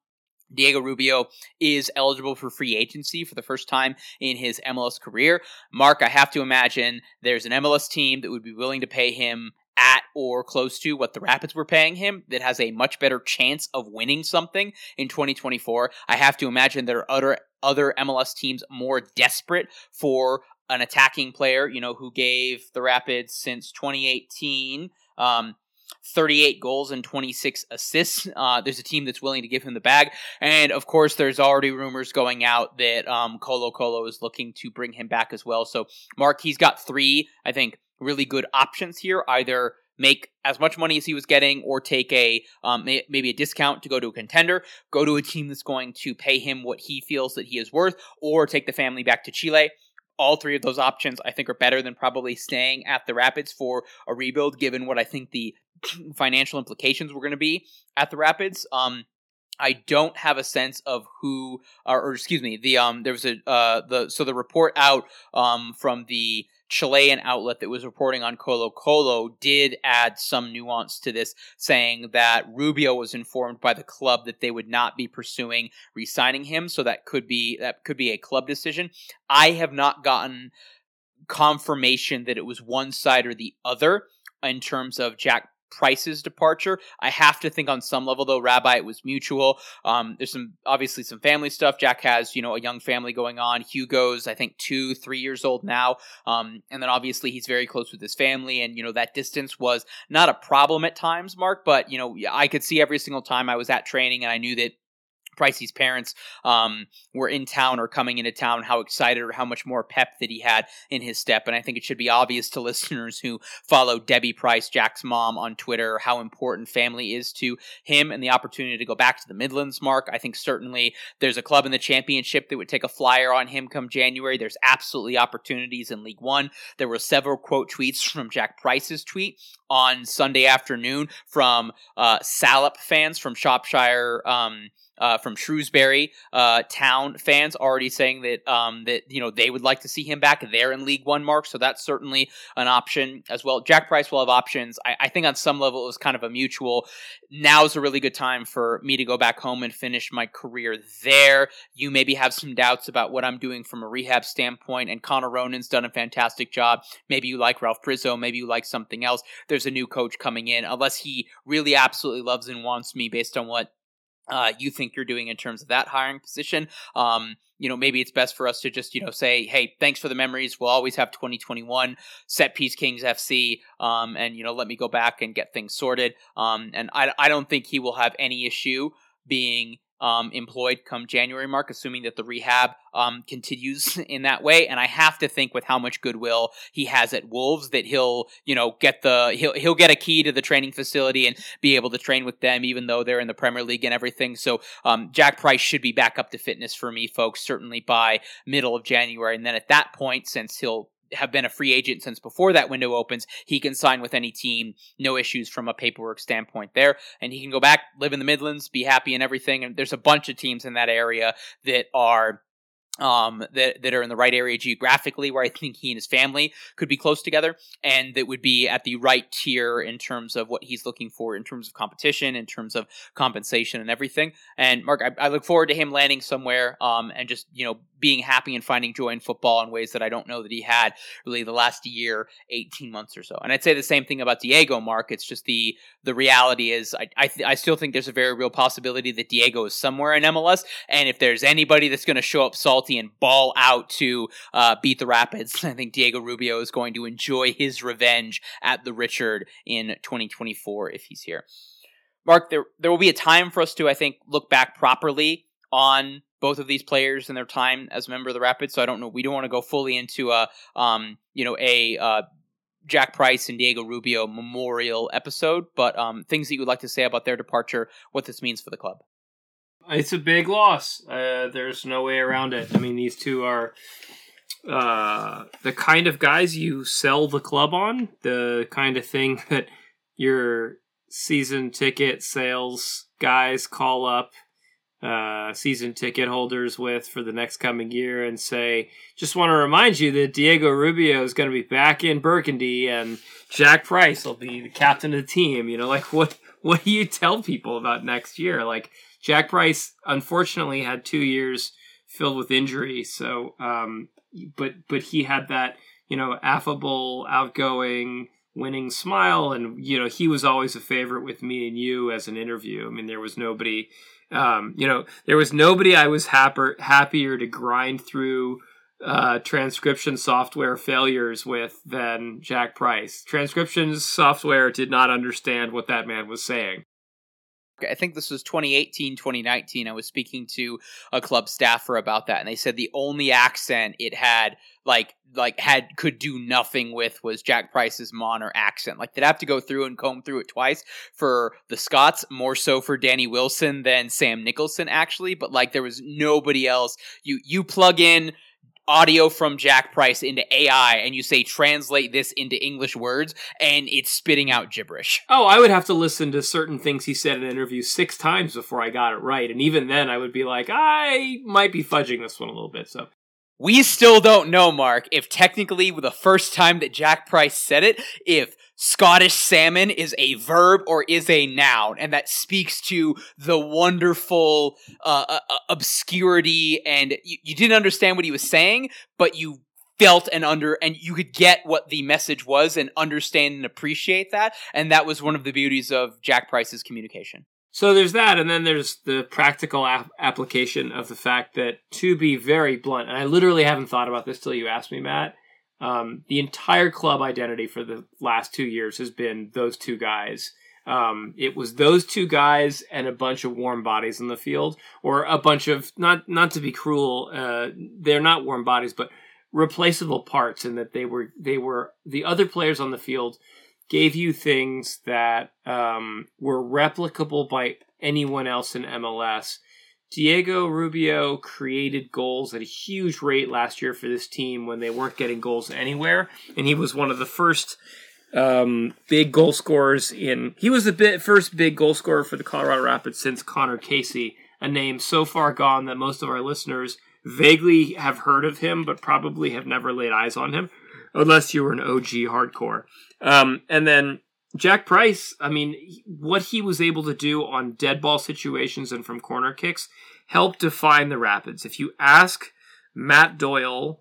Diego Rubio is eligible for free agency for the first time in his MLS career. Mark, I have to imagine there's an MLS team that would be willing to pay him at or close to what the Rapids were paying him that has a much better chance of winning something in 2024. I have to imagine there are other other MLS teams more desperate for an attacking player, you know, who gave the Rapids since 2018 um, 38 goals and 26 assists. Uh, there's a team that's willing to give him the bag. And of course, there's already rumors going out that um, Colo Colo is looking to bring him back as well. So, Mark, he's got three, I think, really good options here. Either make as much money as he was getting or take a um, maybe a discount to go to a contender go to a team that's going to pay him what he feels that he is worth or take the family back to chile all three of those options I think are better than probably staying at the Rapids for a rebuild, given what I think the financial implications were going to be at the Rapids. Um, I don't have a sense of who, or, or, excuse me, the um, there was a uh, the so the report out um from the Chilean outlet that was reporting on Colo Colo did add some nuance to this, saying that Rubio was informed by the club that they would not be pursuing re-signing him, so that could be that could be a club decision. I have not gotten confirmation that it was one side or the other in terms of Jack Price's departure. I have to think on some level though, Rabbi, it was mutual. Um, there's some obviously some family stuff. Jack has you know a young family going on. Hugo's I think two, three years old now, um, and then obviously he's very close with his family, and you know that distance was not a problem at times, Mark. But you know I could see every single time I was at training, and I knew that Pricey's parents um, were in town or coming into town, how excited or how much more pep that he had in his step. And I think it should be obvious to listeners who follow Debbie Price, Jack's mom, on Twitter, how important family is to him and the opportunity to go back to the Midlands, Mark. I think certainly there's a club in the championship that would take a flyer on him come January. There's absolutely opportunities in League One. There were several quote tweets from Jack Price's tweet on Sunday afternoon from uh, Salop fans from Shropshire. Um, uh, from Shrewsbury uh, Town fans already saying that um, that you know they would like to see him back there in League One, Mark. So that's certainly an option as well. Jack Price will have options. I, I think on some level it was kind of a mutual. Now's a really good time for me to go back home and finish my career there. You maybe have some doubts about what I'm doing from a rehab standpoint, and Connor Ronan's done a fantastic job. Maybe you like Ralph Priso, maybe you like something else. There's a new coach coming in, unless he really absolutely loves and wants me based on what uh, you think you're doing in terms of that hiring position. Um, you know, maybe it's best for us to just, you know, say, hey, thanks for the memories. We'll always have 2021 set piece Kings FC. Um, and, you know, let me go back and get things sorted. Um, and I, I don't think he will have any issue being um, employed come January mark, assuming that the rehab um, continues in that way. And I have to think with how much goodwill he has at Wolves that he'll, you know, get the he'll he'll get a key to the training facility and be able to train with them, even though they're in the Premier League and everything. So um, Jack Price should be back up to fitness for me, folks, certainly by middle of January. And then at that point, since he'll have been a free agent since before that window opens. He can sign with any team, no issues from a paperwork standpoint there. And he can go back, live in the Midlands, be happy and everything. And there's a bunch of teams in that area that are um, that that are in the right area geographically, where I think he and his family could be close together, and that would be at the right tier in terms of what he's looking for, in terms of competition, in terms of compensation, and everything. And Mark, I, I look forward to him landing somewhere, um, and just you know being happy and finding joy in football in ways that I don't know that he had really the last year, eighteen months or so. And I'd say the same thing about Diego. Mark, it's just the the reality is I I, th- I still think there's a very real possibility that Diego is somewhere in MLS, and if there's anybody that's going to show up salty and ball out to uh, beat the Rapids, I think Diego Rubio is going to enjoy his revenge at the Richard in 2024 if he's here. Mark, there there will be a time for us to I think look back properly on both of these players and their time as a member of the Rapids. So I don't know. We don't want to go fully into a um you know a uh, Jack Price and Diego Rubio memorial episode, but um, things that you would like to say about their departure, what this means for the club. It's a big loss. Uh, there's no way around it. I mean, these two are uh, the kind of guys you sell the club on, the kind of thing that your season ticket sales guys call up uh, season ticket holders with for the next coming year and say, just want to remind you that Diego Rubio is going to be back in Burgundy and Jack Price will be the captain of the team. You know, like what what do you tell people about next year? Like Jack Price, unfortunately, had two years filled with injury. So, um, but but he had that you know affable, outgoing, winning smile, and you know he was always a favorite with me and you as an interview. I mean, there was nobody um, you know, there was nobody I was happier happier to grind through uh, transcription software failures with than Jack Price. Transcription software did not understand what that man was saying. I think this was 2018, 2019. I was speaking to a club staffer about that, and they said the only accent it had, like, like had could do nothing with was Jack Price's Monner accent. Like they'd have to go through and comb through it twice for the Scots, more so for Danny Wilson than Sam Nicholson, actually. But like there was nobody else. You you plug in audio from Jack Price into AI and you say translate this into English words and it's spitting out gibberish. Oh, I would have to listen to certain things he said in interviews six times before I got it right. And even then I would be like, I might be fudging this one a little bit. So we still don't know, Mark, if technically the first time that Jack Price said it, if Scottish salmon is a verb or is a noun, and that speaks to the wonderful uh, uh, uh, obscurity. And you, you didn't understand what he was saying, but you felt and under and you could get what the message was and understand and appreciate that. And that was one of the beauties of Jack Price's communication. So there's that, and then there's the practical ap- application of the fact that, to be very blunt, and I literally haven't thought about this till you asked me, Matt. Um, the entire club identity for the last two years has been those two guys. Um, it was those two guys and a bunch of warm bodies in the field, or a bunch of not not to be cruel, uh, they're not warm bodies, but replaceable parts, in that they were they were the other players on the field gave you things that um, were replicable by anyone else in MLS. Diego Rubio created goals at a huge rate last year for this team when they weren't getting goals anywhere, and he was one of the first um, big goal scorers in. He was the bit, first big goal scorer for the Colorado Rapids since Conor Casey, a name so far gone that most of our listeners vaguely have heard of him, but probably have never laid eyes on him, unless you were an OG hardcore. Um, and then Jack Price, I mean, what he was able to do on dead ball situations and from corner kicks helped define the Rapids. If you ask Matt Doyle,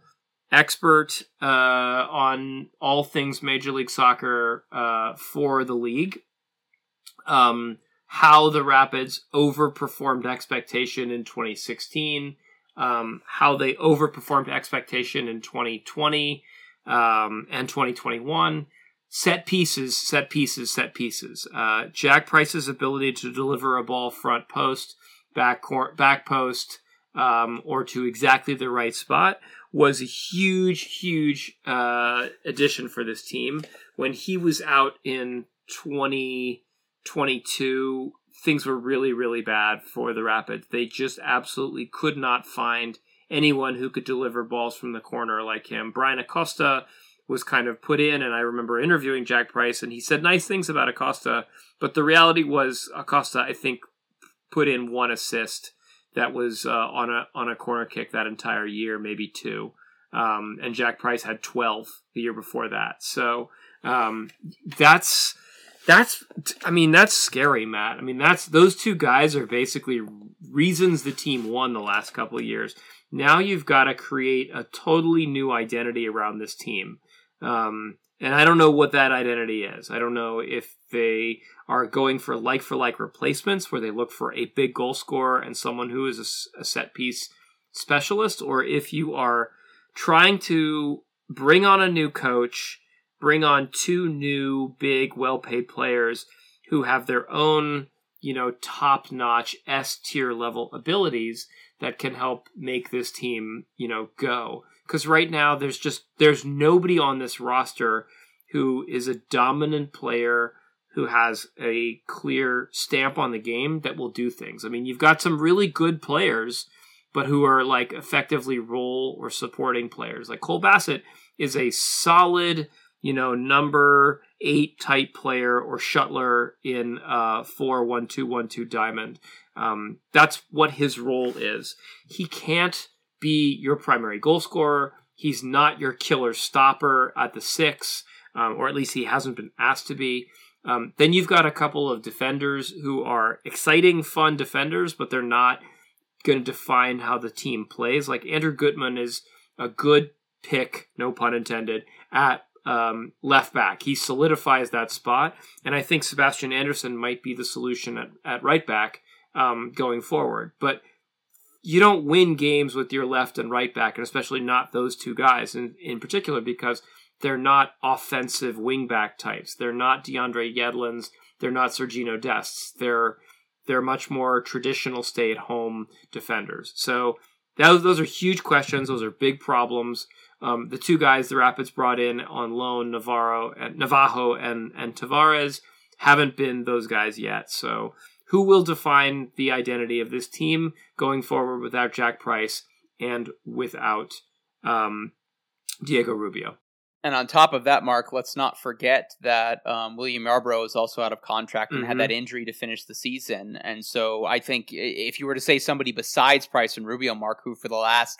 expert uh, on all things Major League Soccer uh, for the league, um, how the Rapids overperformed expectation in 2016, um, how they overperformed expectation in 2020 um, and 2021 set pieces, set pieces, set pieces. Uh, Jack Price's ability to deliver a ball front post, back back post, um, or to exactly the right spot was a huge, huge uh, addition for this team. When he was out in 2022, things were really, really bad for the Rapids. They just absolutely could not find anyone who could deliver balls from the corner like him. Bryan Acosta was kind of put in, and I remember interviewing Jack Price, and he said nice things about Acosta, but the reality was Acosta, I think, put in one assist that was uh, on a on a corner kick that entire year, maybe two, um, and Jack Price had twelve the year before that. So um, that's that's I mean that's scary, Matt. I mean that's those two guys are basically reasons the team won the last couple of years. Now you've got to create a totally new identity around this team. Um, and I don't know what that identity is. I don't know if they are going for like for like replacements where they look for a big goal scorer and someone who is a, a set piece specialist, or if you are trying to bring on a new coach, bring on two new big, well paid players who have their own, you know, top notch S tier level abilities that can help make this team, you know, go because right now there's just there's nobody on this roster who is a dominant player who has a clear stamp on the game that will do things. I mean, you've got some really good players, but who are like effectively role or supporting players. Like Cole Bassett is a solid, you know, number eight type player or shuttler in uh four one two one two diamond. Um, that's what his role is. He can't be your primary goal scorer. He's not your killer stopper at the six, um, or at least he hasn't been asked to be. Um, then you've got a couple of defenders who are exciting, fun defenders, but they're not going to define how the team plays. Like Andrew Gutman is a good pick, no pun intended, at um, left back. He solidifies that spot, and I think Sebastian Anderson might be the solution at, at right back um, going forward. But you don't win games with your left and right back, and especially not those two guys in, in particular because they're not offensive wingback types. They're not DeAndre Yedlins. They're not Sergino Dests. They're they're much more traditional stay at home defenders. So those those are huge questions. Those are big problems. Um, the two guys the Rapids brought in on loan, Navarro Navajo and and Tavares, haven't been those guys yet. So who will define the identity of this team going forward without Jack Price and without um, Diego Rubio. And on top of that, Mark, let's not forget that um, William Yarbrough is also out of contract and Mhm. had that injury to finish the season. And so I think if you were to say somebody besides Price and Rubio, Mark, who for the last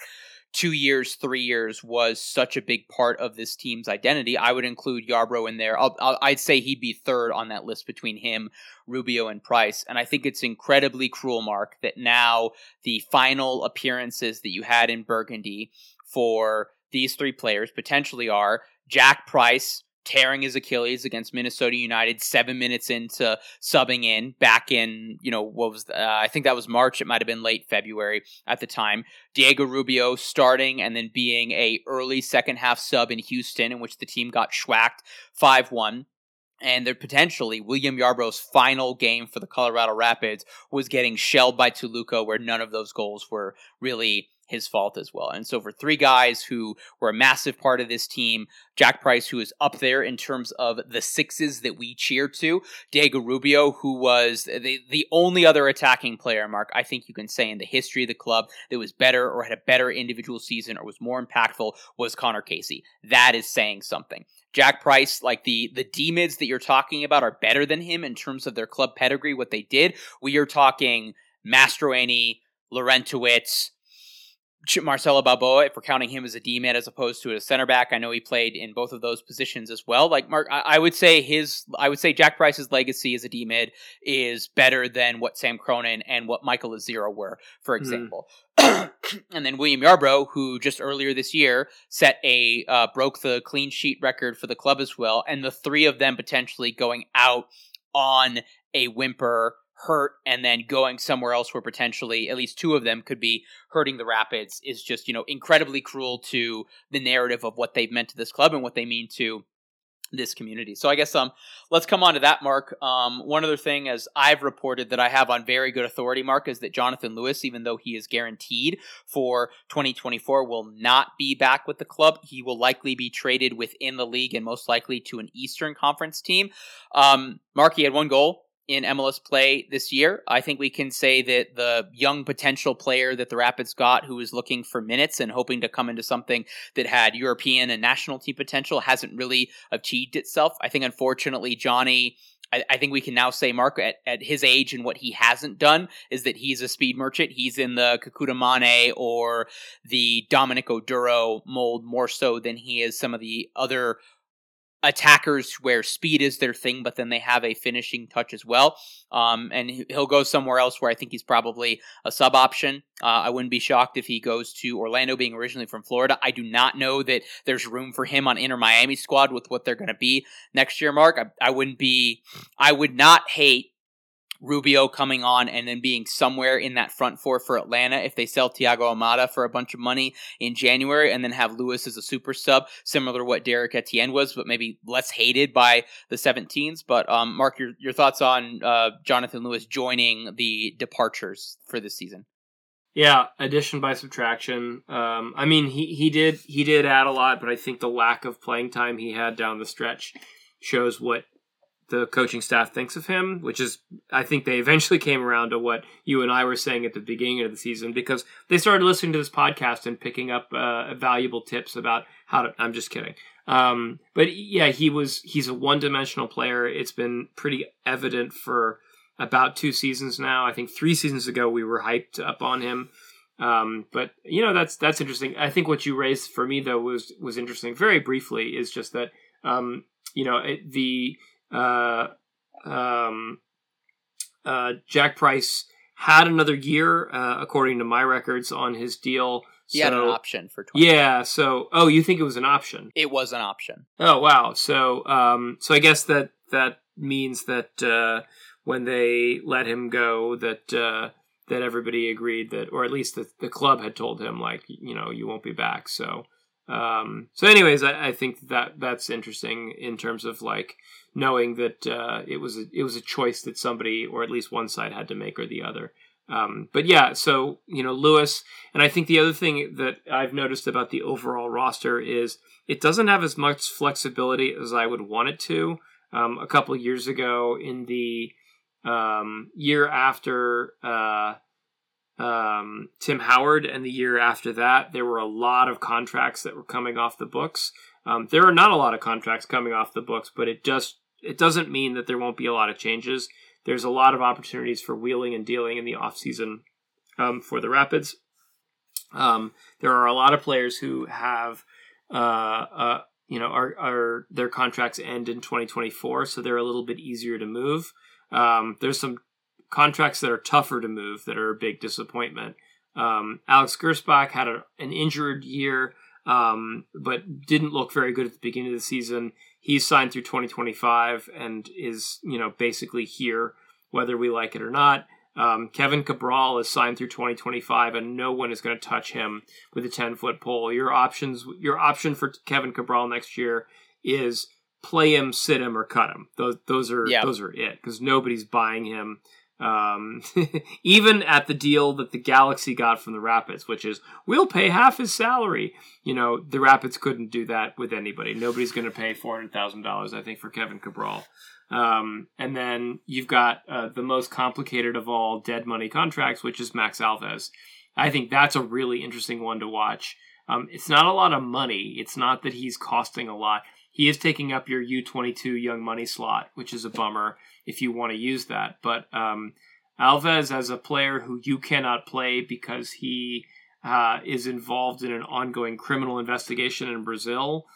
two years, three years was such a big part of this team's identity, I would include Yarbrough in there. I'll, I'd say he'd be third on that list between him, Rubio, and Price. And I think it's incredibly cruel, Mark, that now the final appearances that you had in Burgundy for these three players potentially are Jack Price tearing his Achilles against Minnesota United seven minutes into subbing in back in, you know, what was, uh, I think that was March. It might have been late February at the time. Diego Rubio starting and then being a early second half sub in Houston in which the team got schwacked 5-1 and there potentially William Yarbrough's final game for the Colorado Rapids was getting shelled by Toluca, where none of those goals were really his fault as well. And so for three guys who were a massive part of this team, Jack Price, who is up there in terms of the sixes that we cheer to, Diego Rubio, who was the, the only other attacking player, Mark, I think you can say in the history of the club that was better or had a better individual season or was more impactful was Conor Casey. That is saying something. Jack Price, like the the D mids that you're talking about, are better than him in terms of their club pedigree, what they did. We are talking Mastroeni, Larentowicz, Marcelo Balboa, if we're counting him as a D man as opposed to a center back, I know he played in both of those positions as well. Like Mark, I, I would say his, I would say Jack Price's legacy as a D mid is better than what Sam Cronin and what Michael Azira were, for example. Mm. and then William Yarbrough, who just earlier this year set a uh, broke the clean sheet record for the club as well, and the three of them potentially going out on a whimper hurt and then going somewhere else where potentially at least two of them could be hurting the Rapids is just, you know, incredibly cruel to the narrative of what they've meant to this club and what they mean to this community. So I guess um let's come on to that mark. Um one other thing as I've reported that I have on very good authority mark is that Jonathan Lewis even though he is guaranteed for 2024 will not be back with the club. He will likely be traded within the league and most likely to an Eastern Conference team. Um Mark he had one goal in MLS play this year. I think we can say that the young potential player that the Rapids got who was looking for minutes and hoping to come into something that had European and national team potential hasn't really achieved itself. I think unfortunately Johnny I, think we can now say Mark at, at his age and what he hasn't done is that he's a speed merchant. He's in the Kekuta Manneh or the Dominic Oduro mold more so than he is some of the other attackers where speed is their thing, but then they have a finishing touch as well. Um, and he'll go somewhere else where I think he's probably a sub option. Uh, I wouldn't be shocked if he goes to Orlando, being originally from Florida. I do not know that there's room for him on Inter Miami squad with what they're going to be next year, Mark. I, I wouldn't be, I would not hate Rubio coming on and then being somewhere in that front four for Atlanta if they sell Thiago Almada for a bunch of money in January and then have Lewis as a super sub, similar to what Derrick Etienne was, but maybe less hated by the 17s. But um, Mark, your, your thoughts on uh, Jonathan Lewis joining the departures for this season? Yeah, addition by subtraction. Um, I mean, he, he did he did add a lot, but I think the lack of playing time he had down the stretch shows what the coaching staff thinks of him, which is, I think they eventually came around to what you and I were saying at the beginning of the season because they started listening to this podcast and picking up uh, valuable tips about how to. I'm just kidding. Um, but yeah, he was, he's a one dimensional player. It's been pretty evident for about two seasons now. I think three seasons ago we were hyped up on him. Um, but you know, that's, that's interesting. I think what you raised for me though was, was interesting very briefly is just that, um, you know, it, the, uh, um, uh, Jack Price had another year, uh, according to my records, on his deal. He so, had an option for 20. Yeah. So, oh, you think it was an option? It was an option. Oh wow. So, um, so I guess that that means that uh, when they let him go, that uh, that everybody agreed that, or at least the the club had told him, like, you know, you won't be back. So, um, so anyways, I, I think that that's interesting in terms of like knowing that uh, it was a, it was a choice that somebody or at least one side had to make or the other. Um, but yeah, so you know Lewis, and I think the other thing that I've noticed about the overall roster is it doesn't have as much flexibility as I would want it to. Um, a couple years ago, in the um, year after uh, um, Tim Howard, and the year after that, there were a lot of contracts that were coming off the books. Um, there are not a lot of contracts coming off the books, but it just it doesn't mean that there won't be a lot of changes. There's a lot of opportunities for wheeling and dealing in the offseason um, for the Rapids. Um, there are a lot of players who have, uh, uh, you know, are, are their contracts end in 2024, so they're a little bit easier to move. Um, there's some contracts that are tougher to move that are a big disappointment. Um, Alex Gersbach had a, an injured year, um, but didn't look very good at the beginning of the season he's signed through 2025 and is you know basically here whether we like it or not. Um, Kevin Cabral is signed through 2025, and no one is going to touch him with a 10 foot pole. Your options, your option for Kevin Cabral next year is play him, sit him, or cut him. Those those are those are it because nobody's buying him. Um, even at the deal that the Galaxy got from the Rapids, which is we'll pay half his salary. You know, the Rapids couldn't do that with anybody. Nobody's going to pay four hundred thousand dollars, I think, for Kevin Cabral. Um, and then you've got uh, the most complicated of all dead money contracts, which is Max Alves. I think that's a really interesting one to watch. Um, it's not a lot of money. It's not that he's costing a lot. He is taking up your U22 young money slot, which is a bummer if you want to use that. But um, Alves, as a player who you cannot play because he uh, is involved in an ongoing criminal investigation in Brazil,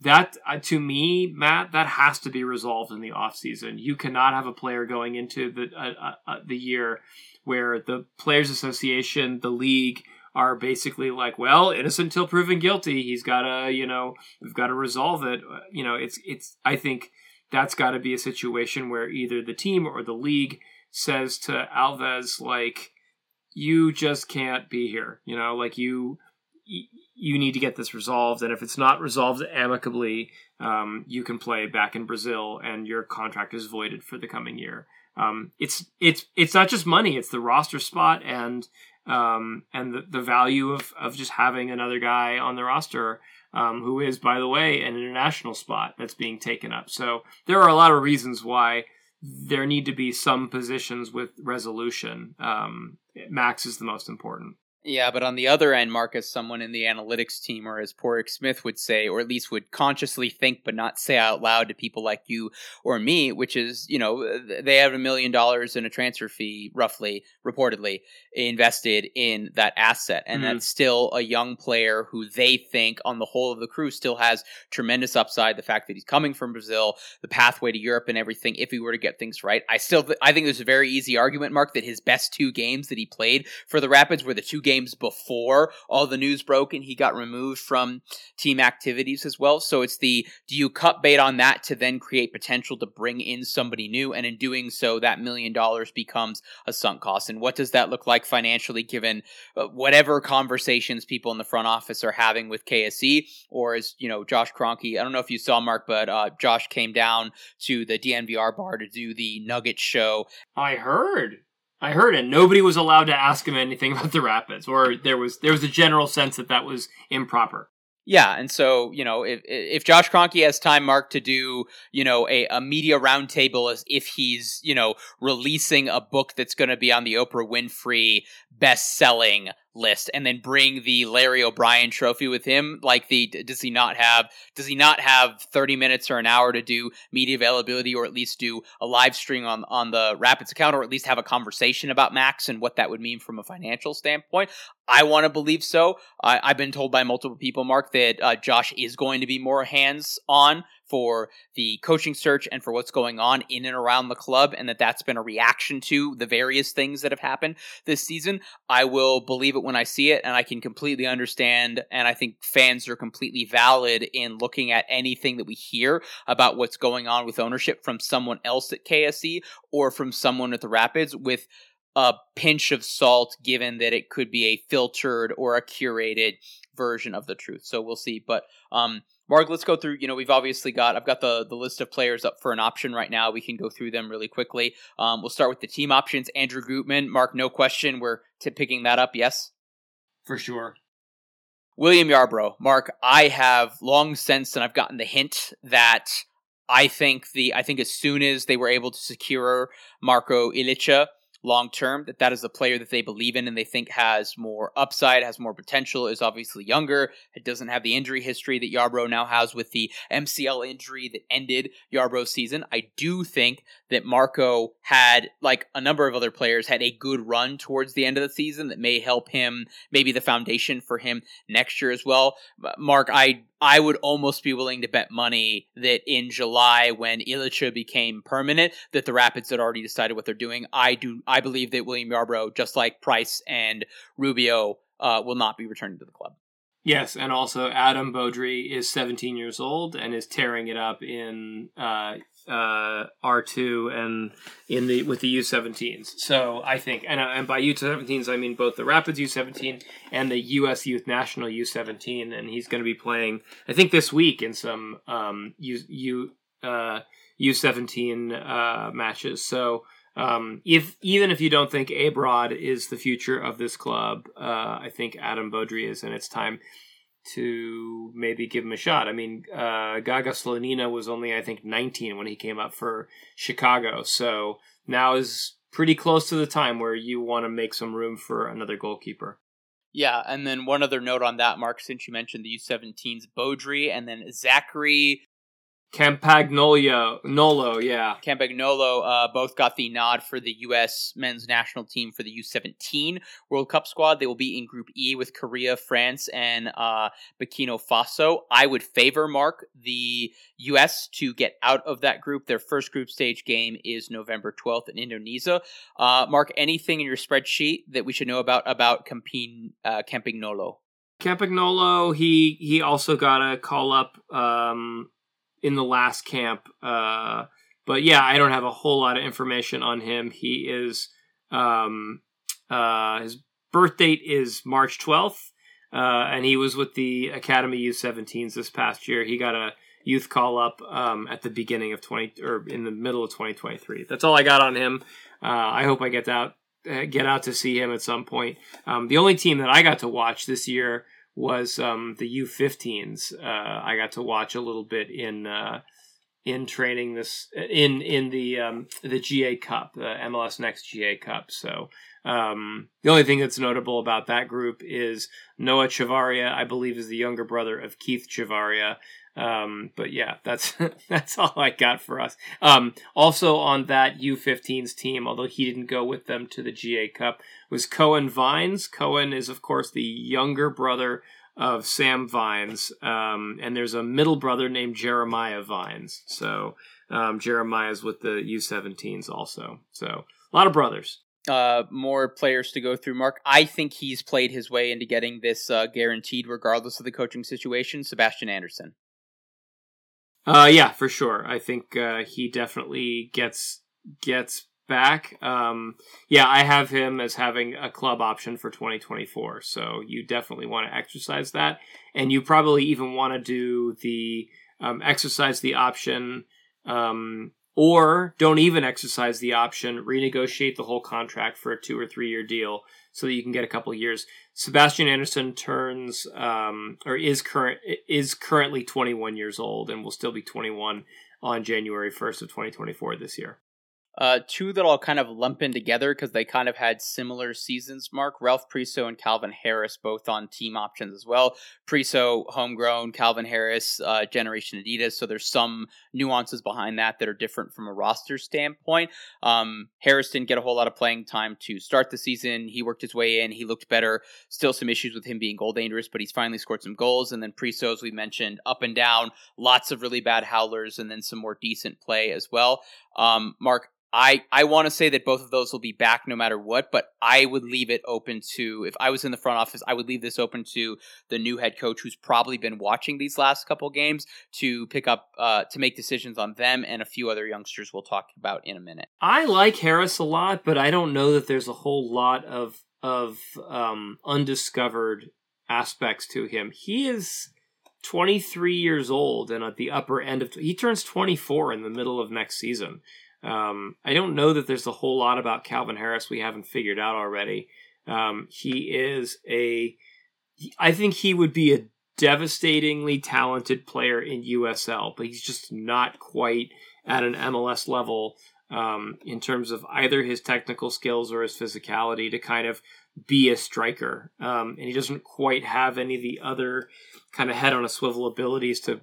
that uh, to me, Matt, that has to be resolved in the offseason. You cannot have a player going into the uh, uh, uh, the year where the Players Association, the league, are basically like, well, innocent till proven guilty. He's got to, you know, we've got to resolve it. Uh, You know, it's it's. I think that's got to be a situation where either the team or the league says to Alves like, you just can't be here. You know, like you you need to get this resolved, and if it's not resolved amicably, um, you can play back in Brazil, and your contract is voided for the coming year. Um, it's it's it's not just money; it's the roster spot and um, and the, the value of of just having another guy on the roster um, who is, by the way, an international spot that's being taken up. So there are a lot of reasons why there need to be some positions with resolution. Um, Max is the most important. Yeah, but on the other end, Marcus, someone in the analytics team, or as Padraig Smith would say, or at least would consciously think but not say out loud to people like you or me, which is, you know, they have a million dollars in a transfer fee, roughly, reportedly, invested in that asset. And Mhm. that's still a young player who they think, on the whole of the crew, still has tremendous upside. The fact that he's coming from Brazil, the pathway to Europe and everything, if he were to get things right. I still, th- I think there's a very easy argument, Mark, that his best two games that he played for the Rapids were the two games before all the news broke and he got removed from team activities as well. So it's the do you cut bait on that to then create potential to bring in somebody new? And in doing so, that million dollars becomes a sunk cost. And what does that look like financially given uh, whatever conversations people in the front office are having with KSE or as, you know, Josh Kroenke? I don't know if you saw Mark, but uh, Josh came down to the DNVR bar to do the Nugget show I heard. I heard it. Nobody was allowed to ask him anything about the Rapids, or there was there was a general sense that that was improper. Yeah, and so you know, if if Josh Kroenke has time, Mark, to do you know a, a media roundtable as if he's you know releasing a book that's going to be on the Oprah Winfrey best selling list, and then bring the Larry O'Brien Trophy with him, like the does he not have does he not have thirty minutes or an hour to do media availability, or at least do a live stream on on the Rapids account, or at least have a conversation about Max and what that would mean from a financial standpoint? I want to believe so. I, I've been told by multiple people, Mark, that uh, Josh is going to be more hands on for the coaching search and for what's going on in and around the club, and that that's been a reaction to the various things that have happened this season. I will believe it when I see it, and I can completely understand. And I think fans are completely valid in looking at anything that we hear about what's going on with ownership from someone else at KSE or from someone at the Rapids with a pinch of salt, given that it could be a filtered or a curated version of the truth. So we'll see. But um, Mark, let's go through. You know, we've obviously got. I've got the the list of players up for an option right now. We can go through them really quickly. Um, we'll start with the team options. Andrew Gutman, Mark, no question. We're t- picking that up. Yes. For sure. William Yarbrough, Mark, I have long since, and I've gotten the hint that I think the I think as soon as they were able to secure Marko Ilicha long term, that that is the player that they believe in and they think has more upside, has more potential, is obviously younger, it doesn't have the injury history that Yarbrough now has with the MCL injury that ended Yarbrough's season. I do think that Marko had, like a number of other players, had a good run towards the end of the season that may help him, maybe the foundation for him next year as well. Mark, I I would almost be willing to bet money that in July, when Ilicha became permanent, that the Rapids had already decided what they're doing. I do. I believe that William Yarbrough, just like Price and Rubio, uh, will not be returning to the club. Yes, and also Adam Beaudry is 17 years old and is tearing it up in uh, uh, R2 and in the with the U17s. So I think, and, uh, and by U17s I mean both the Rapids U17 and the U.S. Youth National U17, and he's going to be playing I think this week in some um, U U uh, U17 uh, matches. So. Um, if even if you don't think Abrod is the future of this club, uh, I think Adam Beaudry is, and it's time to maybe give him a shot. I mean, uh, Gaga Slonina was only I think 19 when he came up for Chicago, so now is pretty close to the time where you want to make some room for another goalkeeper. Yeah, and then one other note on that, Mark, since you mentioned the U17s, Beaudry, and then Zachary Campagnolo, Nolo, yeah. Campagnolo uh, both got the nod for the U.S. men's national team for the U17 World Cup squad. They will be in Group E with Korea, France, and uh, Burkina Faso. I would favor Mark the U.S. to get out of that group. Their first group stage game is November 12th in Indonesia. Uh, Mark, anything in your spreadsheet that we should know about about Campin, uh, Campagnolo? Campagnolo, he he also got a call up. Um, in the last camp. Uh, but yeah, I don't have a whole lot of information on him. He is um, uh, his birth date is March twelfth, uh, and he was with the Academy U17s this past year. He got a youth call up um, at the beginning of twenty or in the middle of twenty twenty three. That's all I got on him. Uh, I hope I get out uh, get out to see him at some point. Um, the only team that I got to watch this year was um, the U15s. Uh, I got to watch a little bit in uh, in training this in in the um, the GA Cup, the MLS Next GA Cup. So um, the only thing that's notable about that group is Noah Chavaria, I believe, is the younger brother of Keith Chavaria. Um, but yeah, that's that's all I got for us. Um, also on that U15s team, although he didn't go with them to the GA Cup, was Cohen Vines. Cohen is of course the younger brother of Sam Vines, um, and there's a middle brother named Jeremiah Vines. So um, Jeremiah's with the U17s also. So a lot of brothers. Uh, more players to go through. Mark, I think he's played his way into getting this uh, guaranteed, regardless of the coaching situation. Sebastian Anderson. Uh, yeah, for sure. I think uh, he definitely gets gets back. Um, yeah, I have him as having a club option for 2024. So you definitely want to exercise that, and you probably even want to do the um, exercise the option, um, or don't even exercise the option. Renegotiate the whole contract for a two or three year deal so that you can get a couple years. Sebastian Anderson turns um, or is current is currently 21 years old and will still be 21 on January 1st of 2024 this year. Uh, two that I'll kind of lump in together because they kind of had similar seasons. Mark Ralph Priso and Calvin Harris both on team options as well. Priso homegrown, Calvin Harris uh, Generation Adidas. So there's some nuances behind that that are different from a roster standpoint. Um, Harris didn't get a whole lot of playing time to start the season. He worked his way in. He looked better. Still some issues with him being goal dangerous, but he's finally scored some goals. And then Priso, as we mentioned, up and down, lots of really bad howlers, and then some more decent play as well. Um, Mark, I, I want to say that both of those will be back no matter what, but I would leave it open to, if I was in the front office, I would leave this open to the new head coach who's probably been watching these last couple games to pick up, uh, to make decisions on them and a few other youngsters we'll talk about in a minute. I like Harris a lot, but I don't know that there's a whole lot of, of um, undiscovered aspects to him. He is 23 years old and at the upper end of, he turns 24 in the middle of next season. Um, I don't know that there's a whole lot about Calvin Harris we haven't figured out already. Um, he is a, I think he would be a devastatingly talented player in USL, but he's just not quite at an MLS level um, in terms of either his technical skills or his physicality to kind of be a striker. Um, and he doesn't quite have any of the other kind of head on a swivel abilities to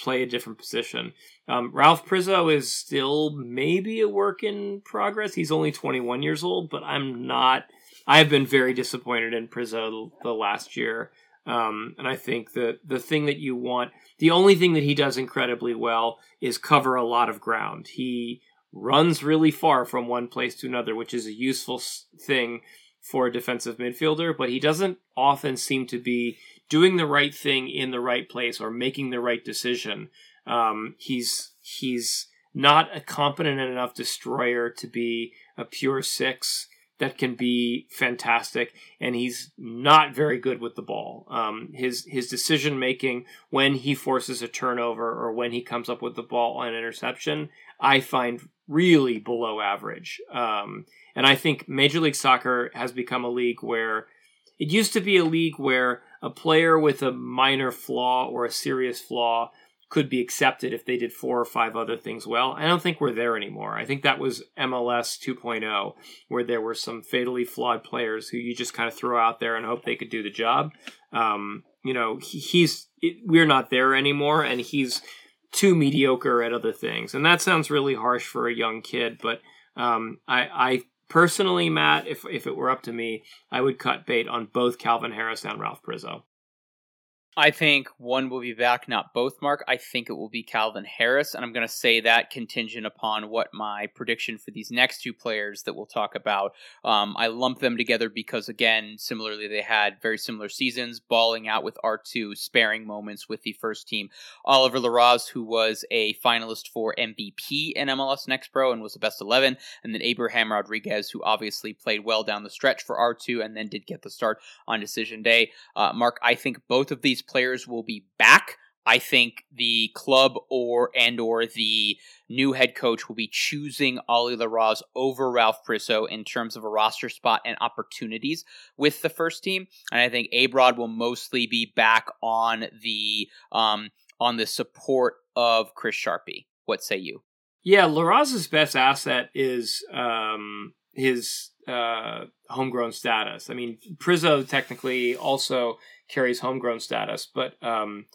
play a different position. Um, Ralph Priso is still maybe a work in progress. He's only 21 years old, but I'm not. I've been very disappointed in Priso the last year. Um, and I think that the thing that you want, the only thing that he does incredibly well is cover a lot of ground. He runs really far from one place to another, which is a useful thing for a defensive midfielder, but he doesn't often seem to be doing the right thing in the right place or making the right decision. Um, he's he's not a competent enough destroyer to be a pure six that can be fantastic, and he's not very good with the ball. Um, his his decision making when he forces a turnover or when he comes up with the ball on interception, I find really below average. Um, and I think Major League Soccer has become a league where it used to be a league where a player with a minor flaw or a serious flaw could be accepted if they did four or five other things well. I don't think we're there anymore. I think that was MLS 2.0, where there were some fatally flawed players who you just kind of throw out there and hope they could do the job. Um, you know, he, he's it, we're not there anymore, and he's too mediocre at other things. And that sounds really harsh for a young kid, but um, I, I personally, Matt, if if it were up to me, I would cut bait on both Calvin Harris and Ralph Priso. I think one will be back, not both, Mark. I think it will be Calvin Harris, and I'm going to say that contingent upon what my prediction for these next two players that we'll talk about. Um, I lump them together because, again, similarly, they had very similar seasons, balling out with R2, sparing moments with the first team. Oliver Larraz, who was a finalist for MVP in MLS Next Pro and was the best 11, and then Abraham Rodriguez, who obviously played well down the stretch for R2 and then did get the start on decision day. Uh, Mark, I think both of these players will be back. I think the club or and or the new head coach will be choosing Ollie Larraz over Ralph Priso in terms of a roster spot and opportunities with the first team. And I think Abrod will mostly be back on the um, on the support of Chris Sharpie. What say you? Yeah, Larraz's best asset is um, his uh, homegrown status. I mean, Priso technically also carries homegrown status, but um,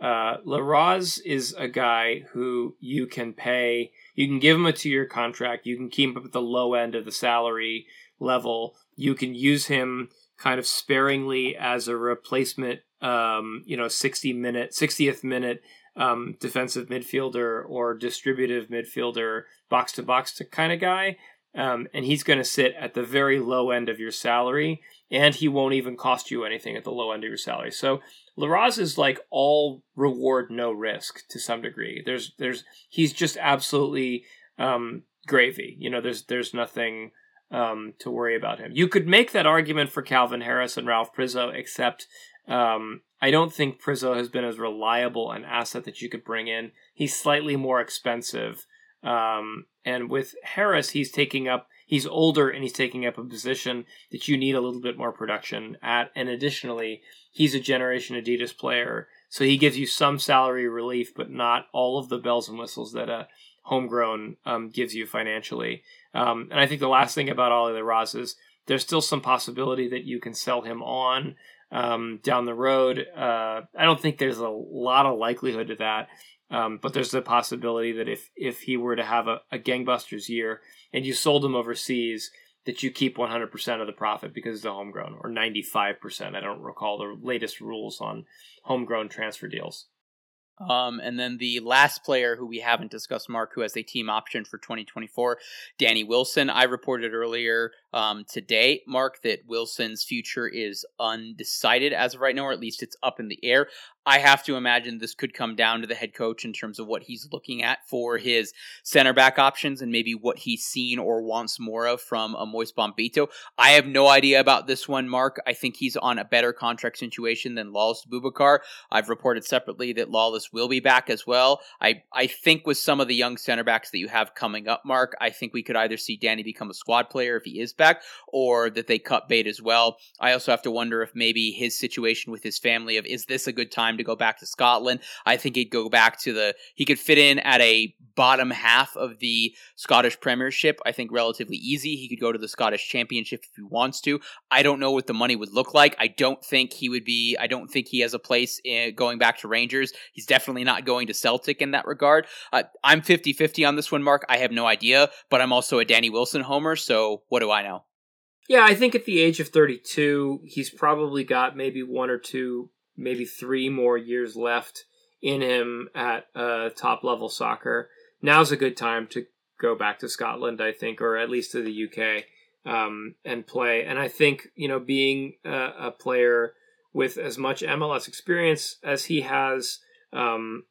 uh, Larraz is a guy who you can pay. You can give him a two-year contract. You can keep him at the low end of the salary level. You can use him kind of sparingly as a replacement. Um, you know, sixty minute, sixtieth minute um, defensive midfielder or distributive midfielder, box to box kind of guy. Um, and he's going to sit at the very low end of your salary, and he won't even cost you anything at the low end of your salary. So Larraz is like all reward, no risk to some degree. There's, there's, he's just absolutely um, gravy. You know, there's, there's nothing um, to worry about him. You could make that argument for Calvin Harris and Ralph Priso, except um, I don't think Priso has been as reliable an asset that you could bring in. He's slightly more expensive. Um, and with Harris, he's taking up, he's older and he's taking up a position that you need a little bit more production at. And additionally, he's a Generation Adidas player. So he gives you some salary relief, but not all of the bells and whistles that a homegrown um, gives you financially. Um, and I think the last thing about Ollie Larraz is there's still some possibility that you can sell him on um, down the road. Uh, I don't think there's a lot of likelihood to that. Um, but there's a possibility that if if he were to have a, a gangbusters year and you sold him overseas, that you keep 100% of the profit because it's a homegrown or 95%. I don't recall the latest rules on homegrown transfer deals. Um, and then the last player who we haven't discussed, Mark, who has a team option for 2024, Danny Wilson. I reported earlier um, today, Mark, that Wilson's future is undecided as of right now, or at least it's up in the air. I have to imagine this could come down to the head coach in terms of what he's looking at for his center back options and maybe what he's seen or wants more of from a Moise Bombito. I have no idea about this one, Mark. I think he's on a better contract situation than Lalas Abubakar. I've reported separately that Lalas will be back as well. I, I think with some of the young center backs that you have coming up, Mark, I think we could either see Danny become a squad player if he is back or that they cut bait as well. I also have to wonder if maybe his situation with his family of is this a good time to go back to Scotland. I think he'd go back to the he could fit in at a bottom half of the Scottish Premiership. I think relatively easy. He could go to the Scottish Championship if he wants to. I don't know what the money would look like. I don't think he would be. I don't think he has a place in going back to Rangers. He's definitely not going to Celtic in that regard. Uh, I'm 50-50 on this one, Mark. I have no idea, but I'm also a Danny Wilson homer. So what do I know? Yeah, I think at the age of 32, he's probably got maybe one or two maybe three more years left in him at uh, top level soccer. Now's a good time to go back to Scotland, I think, or at least to the UK um, and play. And I think, you know, being a, a, player with as much MLS experience as he has, um,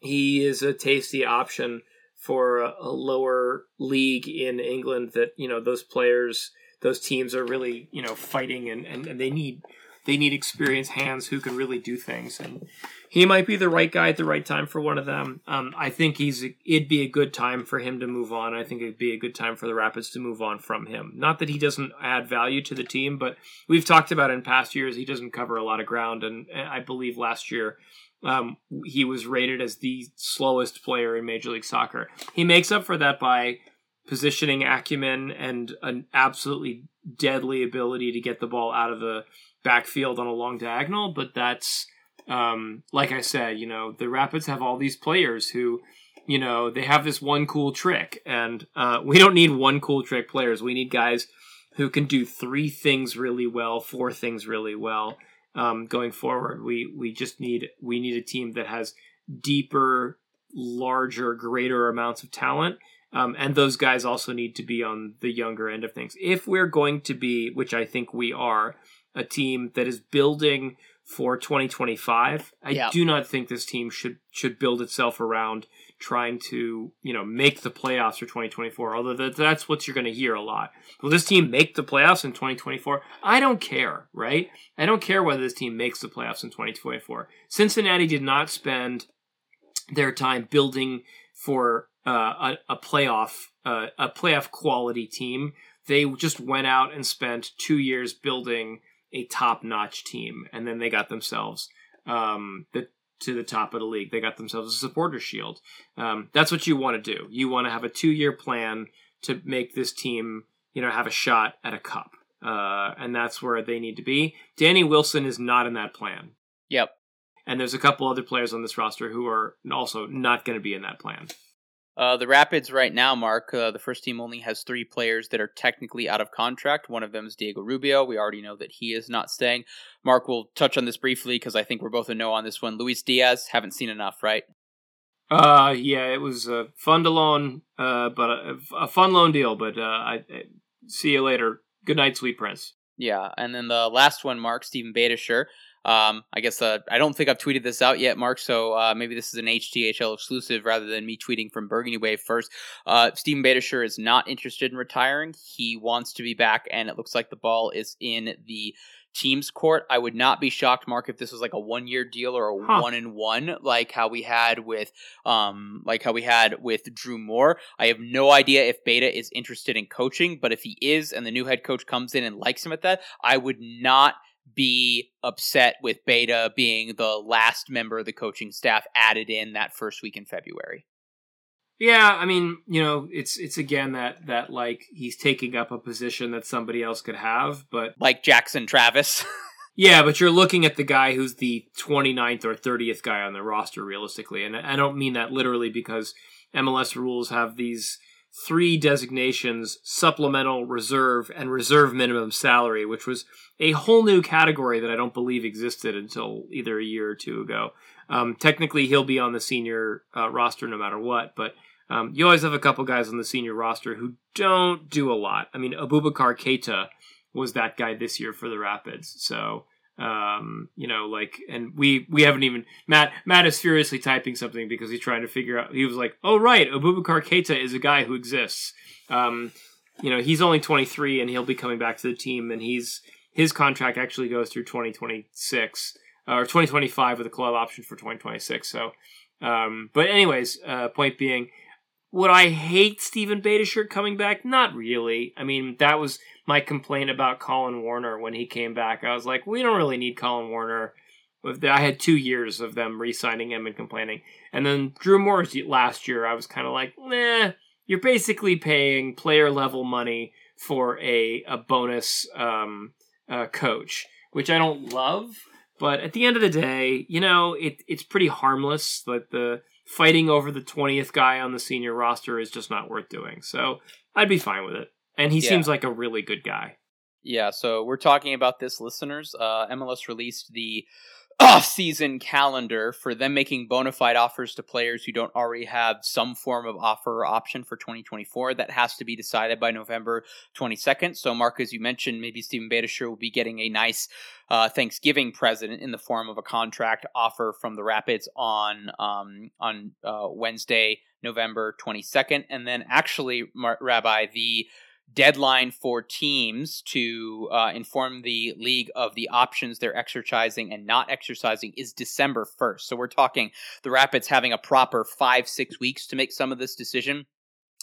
he is a tasty option for a, a lower league in England that, you know, those players, those teams are really, you know, fighting and, and, and they need they need experienced hands who can really do things. And he might be the right guy at the right time for one of them. Um, I think he's it'd be a good time for him to move on. I think it'd be a good time for the Rapids to move on from him. Not that he doesn't add value to the team, but we've talked about in past years he doesn't cover a lot of ground. And I believe last year um, he was rated as the slowest player in Major League Soccer. He makes up for that by positioning acumen and an absolutely deadly ability to get the ball out of the backfield on a long diagonal. But that's, um, like I said, you know, the Rapids have all these players who, you know, they have this one cool trick. And uh, we don't need one cool trick players. We need guys who can do three things really well, four things really well. Um, going forward, we we just need we need a team that has deeper, larger, greater amounts of talent um, and those guys also need to be on the younger end of things. If we're going to be, which I think we are, a team that is building for 2025, I Yeah. do not think this team should should build itself around trying to you know make the playoffs for 2024. Although that, that's what you're going to hear a lot. Will this team make the playoffs in 2024? I don't care, right? I don't care whether this team makes the playoffs in 2024. Cincinnati did not spend their time building for uh, a, a playoff uh, a playoff quality team. They just went out and spent two years building a top notch team, and then they got themselves um, the, to the top of the league. They got themselves a supporter shield. Um, that's what you want to do. You want to have a two year plan to make this team, you know, have a shot at a cup, uh, and that's where they need to be. Danny Wilson is not in that plan. Yep. And there's a couple other players on this roster who are also not going to be in that plan. Uh, the Rapids right now, Mark, uh, the first team only has three players that are technically out of contract. One of them is Diego Rubio. We already know that he is not staying. Mark we'll touch on this briefly because I think we're both a no on this one. Luis Diaz, haven't seen enough, right? Uh, yeah, it was a fun to loan, uh, but a, a fun loan deal. But uh, I, I see you later. Good night, sweet prince. Yeah, and then the last one, Mark Steven Beitashour. Um, I guess uh, I don't think I've tweeted this out yet, Mark. So uh, maybe this is an HTHL exclusive rather than me tweeting from Burgundy Wave first. Uh, Steven Beitashour is not interested in retiring. He wants to be back, and it looks like the ball is in the team's court. I would not be shocked, Mark, if this was like a one year deal or a Huh. one in one, like how we had with um like how we had with Drew Moor. I have no idea if Beta is interested in coaching, but if he is and the new head coach comes in and likes him at that, I would not be upset with Beta being the last member of the coaching staff added in that first week in February. Yeah, I mean, you know, it's it's again that that like he's taking up a position that somebody else could have, but Like Jackson Travis. yeah, but you're looking at the guy who's the 29th or 30th guy on the roster realistically, and I don't mean that literally because MLS rules have these three designations supplemental reserve and reserve minimum salary which was a whole new category that i don't believe existed until either a year or two ago. Um, technically he'll be on the senior uh, roster no matter what but um, you always have a couple guys on the senior roster who don't do a lot. I mean abubakar keita was that guy this year for the rapids so um, you know, like, and we we haven't even Matt Matt is furiously typing something because he's trying to figure out. He was like, "Oh right, Abubakar Keita is a guy who exists." Um, you know, he's only 23 and he'll be coming back to the team, and he's his contract actually goes through 2026 uh, or 2025 with a club option for 2026. So, um, but anyways, uh, point being, would I hate Steven Beitashour coming back? Not really. I mean, that was my complaint about Collen Warner when he came back. I was like, we don't really need Collen Warner. I had two years of them re-signing him and complaining, and then Drew Moor's last year. I was kind of like, nah. You're basically paying player level money for a a bonus um, uh, coach, which I don't love. But at the end of the day, you know, it it's pretty harmless. Like the fighting over the twentieth guy on the senior roster is just not worth doing. So I'd be fine with it. And he Yeah. seems like a really good guy. Yeah, so we're talking about this, listeners. Uh, MLS released the off-season calendar for them making bona fide offers to players who don't already have some form of offer or option for 2024. That has to be decided by November 22nd. So, Mark, as you mentioned, maybe Steven Beitashour will be getting a nice uh, Thanksgiving present in the form of a contract offer from the Rapids on um, on uh, Wednesday, November 22nd, and then actually, Rabbi, the deadline for teams to uh, inform the league of the options they're exercising and not exercising is December 1st. So we're talking the Rapids having a proper five, six weeks to make some of this decision.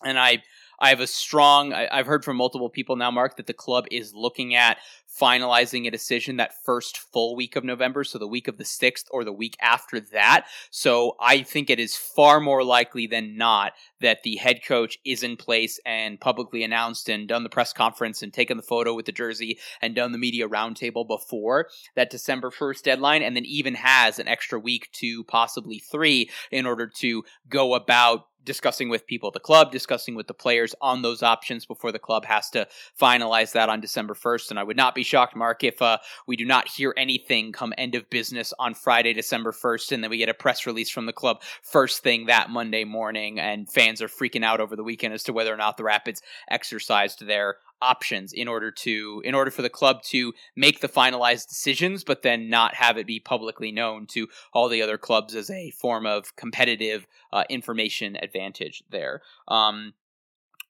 And I I have a strong, I, have heard from multiple people now, Mark, that the club is looking at finalizing a decision that first full week of November, so the week of the 6th or the week after that. So I think it is far more likely than not that the head coach is in place and publicly announced and done the press conference and taken the photo with the jersey and done the media roundtable before that December 1st deadline, and then even has an extra week to possibly three in order to go about discussing with people at the club, discussing with the players on those options before the club has to finalize that on December 1st. And I would not be shocked, Mark, if uh, we do not hear anything come end of business on Friday, December 1st, and then we get a press release from the club first thing that Monday morning, and fans are freaking out over the weekend as to whether or not the Rapids exercised their options in order to in order for the club to make the finalized decisions but then not have it be publicly known to all the other clubs as a form of competitive uh, information advantage there. Um,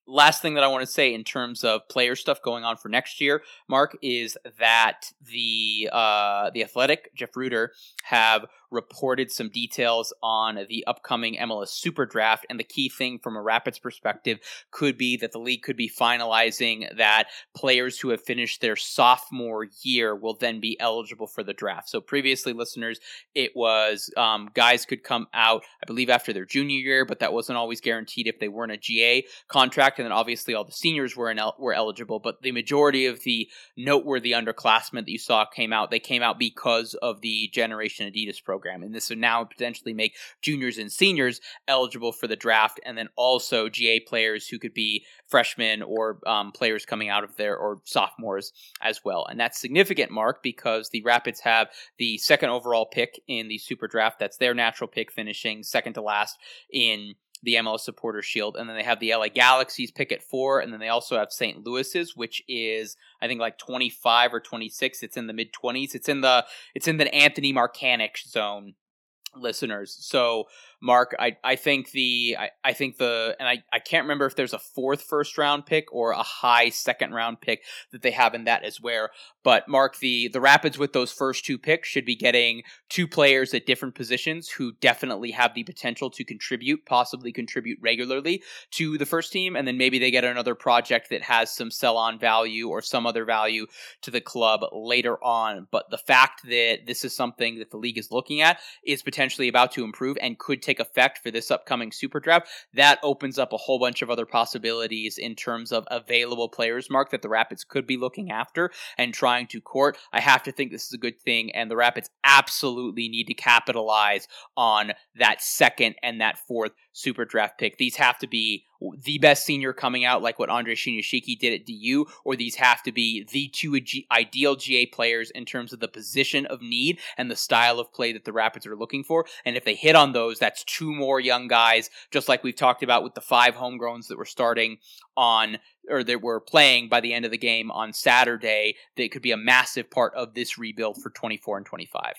last thing that I want to say in terms of player stuff going on for next year, Mark, is that the uh, the Athletic, Jeff Rueter, have reported some details on the upcoming MLS Super Draft. And the key thing from a Rapids perspective could be that the league could be finalizing that players who have finished their sophomore year will then be eligible for the draft. So previously, listeners, it was um, guys could come out, I believe, after their junior year, but that wasn't always guaranteed if they weren't a GA contract. And then obviously all the seniors were in el- were eligible, but the majority of the noteworthy underclassmen that you saw came out. They came out because of the Generation Adidas program program. And this would now potentially make juniors and seniors eligible for the draft, and then also GA players who could be freshmen or um, players coming out of there or sophomores as well. And that's significant, Mark, because the Rapids have the second overall pick in the Super Draft. That's their natural pick, finishing second to last in the MLS Supporter Shield, and then they have the LA Galaxies pick at four, and then they also have St. Louis's, which is I think like twenty five or twenty six. It's in the mid twenties. It's in the it's in the Anthony Markanich zone listeners. So Mark, I, I think the I, I think the and I, I can't remember if there's a fourth first round pick or a high second round pick that they have in that as well. But Mark, the the Rapids with those first two picks should be getting two players at different positions who definitely have the potential to contribute, possibly contribute regularly to the first team, and then maybe they get another project that has some sell on value or some other value to the club later on. But the fact that this is something that the league is looking at is potentially about to improve and could take effect for this upcoming super draft, that opens up a whole bunch of other possibilities in terms of available players, Mark, that the Rapids could be looking after and trying to court. I have to think this is a good thing, and the Rapids absolutely need to capitalize on that second and that fourth super draft pick. These have to be the best senior coming out, like what Andre Shinyashiki did at DU, or these have to be the two ideal GA players in terms of the position of need and the style of play that the Rapids are looking for. And if they hit on those, that's two more young guys, just like we've talked about with the five homegrowns that were starting on or that were playing by the end of the game on Saturday. That could be a massive part of this rebuild for 24 and 25.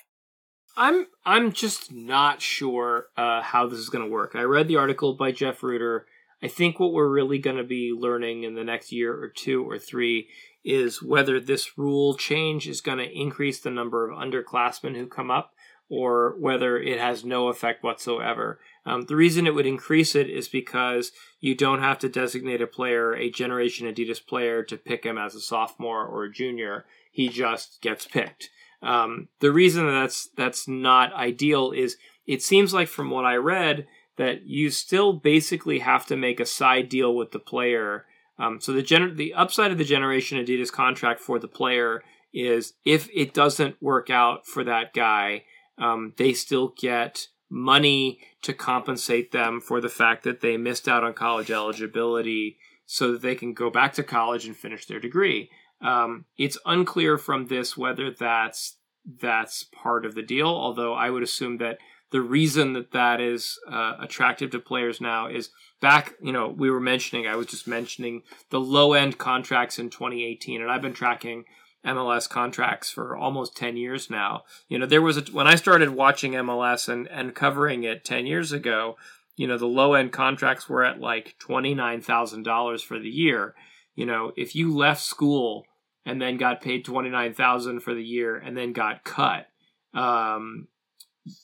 I'm I'm just not sure uh, how this is going to work. I read the article by Jeff Rueter. I think what we're really going to be learning in the next year or two or three is whether this rule change is going to increase the number of underclassmen who come up or whether it has no effect whatsoever. Um, the reason it would increase it is because you don't have to designate a player a Generation Adidas player to pick him as a sophomore or a junior. He just gets picked. Um, the reason that that's that's not ideal is it seems like from what I read that you still basically have to make a side deal with the player. Um, so the gener- the upside of the Generation Adidas contract for the player is if it doesn't work out for that guy, um, they still get money to compensate them for the fact that they missed out on college eligibility so that they can go back to college and finish their degree. Um, it's unclear from this whether that's that's part of the deal. Although I would assume that the reason that that is uh, attractive to players now is back. You know, we were mentioning. I was just mentioning the low end contracts in 2018, and I've been tracking MLS contracts for almost 10 years now. You know, there was a, when I started watching MLS and and covering it 10 years ago. You know, the low end contracts were at like twenty nine thousand dollars for the year you know, if you left school and then got paid twenty nine thousand for the year and then got cut, um,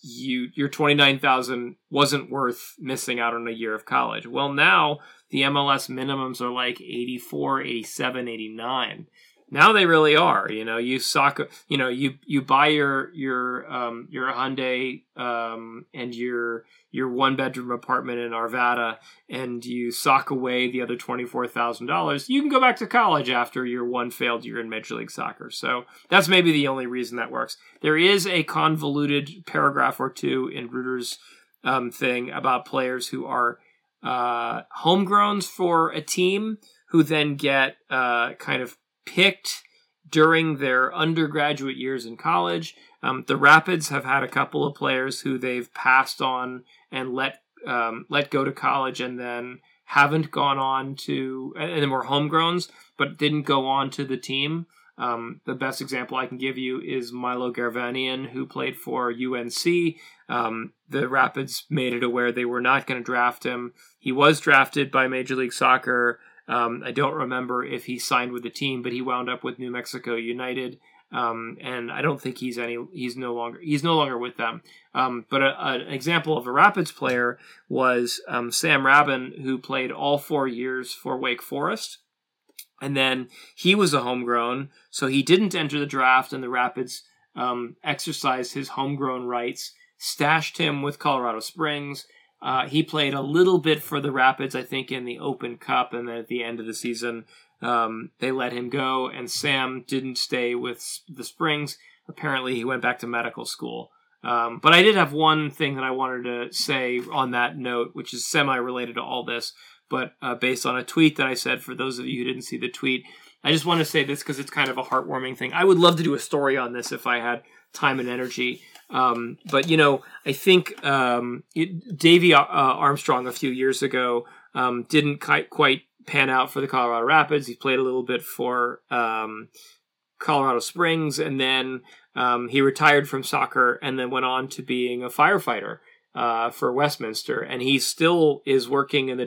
you your twenty nine thousand wasn't worth missing out on a year of college. Well, now the MLS minimums are like 84, 87, 89 now they really are. You know, you sock, you know, you you buy your your um your Hyundai um and your your one bedroom apartment in Arvada, and you sock away the other twenty four thousand dollars. You can go back to college after your one failed year in Major League Soccer. So that's maybe the only reason that works. There is a convoluted paragraph or two in Rueter's um, thing about players who are uh, homegrowns for a team who then get uh, kind of picked during their undergraduate years in college. Um, the Rapids have had a couple of players who they've passed on and let um, let go to college and then haven't gone on to and then were homegrowns but didn't go on to the team. Um, the best example I can give you is Milo Garvanian, who played for UNC. Um, the Rapids made it aware they were not going to draft him. He was drafted by Major League Soccer um, I don't remember if he signed with the team, but he wound up with New Mexico United. Um, and I don't think he's any. He's no longer. He's no longer with them. Um, but a, a, an example of a Rapids player was um, Sam Raben, who played all four years for Wake Forest, and then he was a homegrown, so he didn't enter the draft, and the Rapids um, exercised his homegrown rights, stashed him with Colorado Springs, uh, he played a little bit for the Rapids, I think, in the Open Cup, and then at the end of the season, um, they let him go. And Sam didn't stay with the Springs. Apparently, he went back to medical school. Um, but I did have one thing that I wanted to say on that note, which is semi-related to all this, but uh, based on a tweet that I said. For those of you who didn't see the tweet, I just want to say this because it's kind of a heartwarming thing. I would love to do a story on this if I had time and energy. Um, but you know, I think um, it, Davey uh, Armstrong a few years ago um, didn't quite, quite pan out for the Colorado Rapids. He played a little bit for um, Colorado Springs, and then um, he retired from soccer and then went on to being a firefighter. Uh, for Westminster, and he still is working in the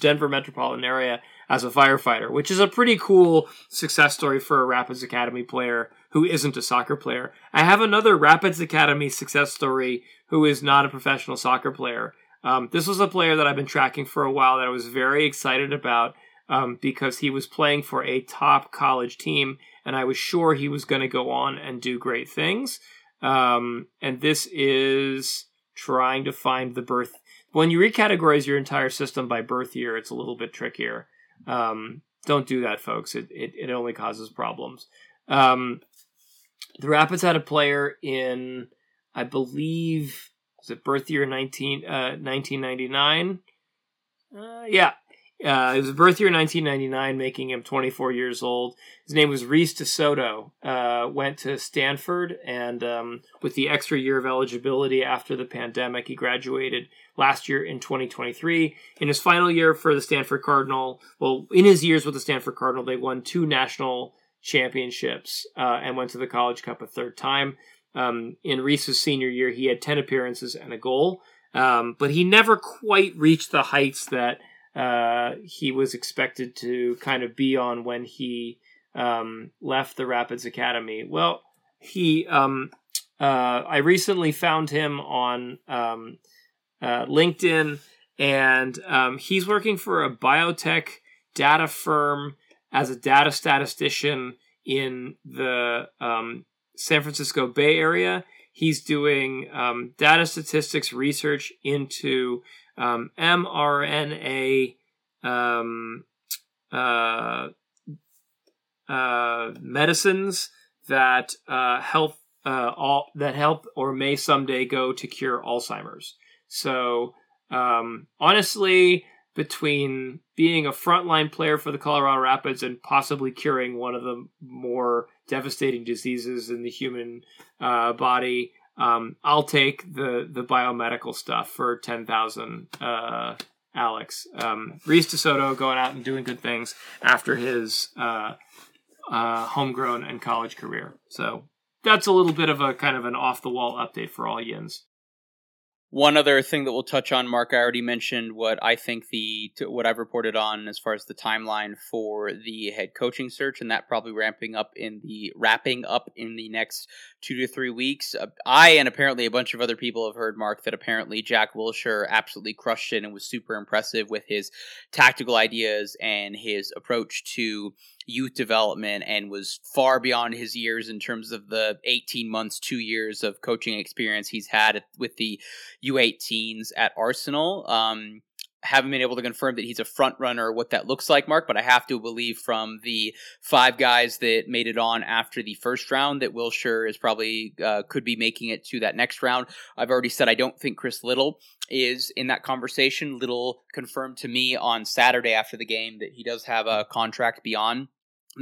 Denver metropolitan area as a firefighter, which is a pretty cool success story for a Rapids Academy player who isn't a soccer player. I have another Rapids Academy success story who is not a professional soccer player. Um, this was a player that I've been tracking for a while that I was very excited about um, because he was playing for a top college team, and I was sure he was going to go on and do great things. Um, and this is trying to find the birth. When you recategorize your entire system by birth year, it's a little bit trickier. Um, don't do that, folks. It, it, it only causes problems. Um, the Rapids had a player in, I believe, was it birth year 19, uh, 1999? Uh, yeah. Uh, it was birth year 1999, making him 24 years old. His name was Reese DeSoto. Uh, went to Stanford, and um, with the extra year of eligibility after the pandemic, he graduated last year in 2023. In his final year for the Stanford Cardinal, well, in his years with the Stanford Cardinal, they won two national championships uh, and went to the College Cup a third time. Um, in Reese's senior year, he had 10 appearances and a goal, um, but he never quite reached the heights that uh, he was expected to kind of be on when he um, left the Rapids Academy. Well, he, um, uh, I recently found him on um, uh, LinkedIn, and um, he's working for a biotech data firm as a data statistician in the um, San Francisco Bay Area. He's doing um, data statistics research into um, mRNA um, uh, uh, medicines that uh, help uh, all that help or may someday go to cure Alzheimer's. So um, honestly, between being a frontline player for the Colorado Rapids and possibly curing one of the more devastating diseases in the human uh, body, um, I'll take the the biomedical stuff for ten thousand. Uh, Alex um, Reese DeSoto going out and doing good things after his uh, uh, homegrown and college career. So that's a little bit of a kind of an off the wall update for all yins. One other thing that we'll touch on, Mark, I already mentioned what I think the what I've reported on as far as the timeline for the head coaching search, and that probably ramping up in the wrapping up in the next two to three weeks. Uh, I and apparently a bunch of other people have heard, Mark, that apparently Jack Wilshere absolutely crushed it and was super impressive with his tactical ideas and his approach to youth development and was far beyond his years in terms of the 18 months, two years of coaching experience he's had with the U18s at Arsenal. Um, haven't been able to confirm that he's a front runner, what that looks like, Mark, but I have to believe from the five guys that made it on after the first round that Wilshere is probably uh, could be making it to that next round. I've already said I don't think Chris Little is in that conversation. Little confirmed to me on Saturday after the game that he does have a contract beyond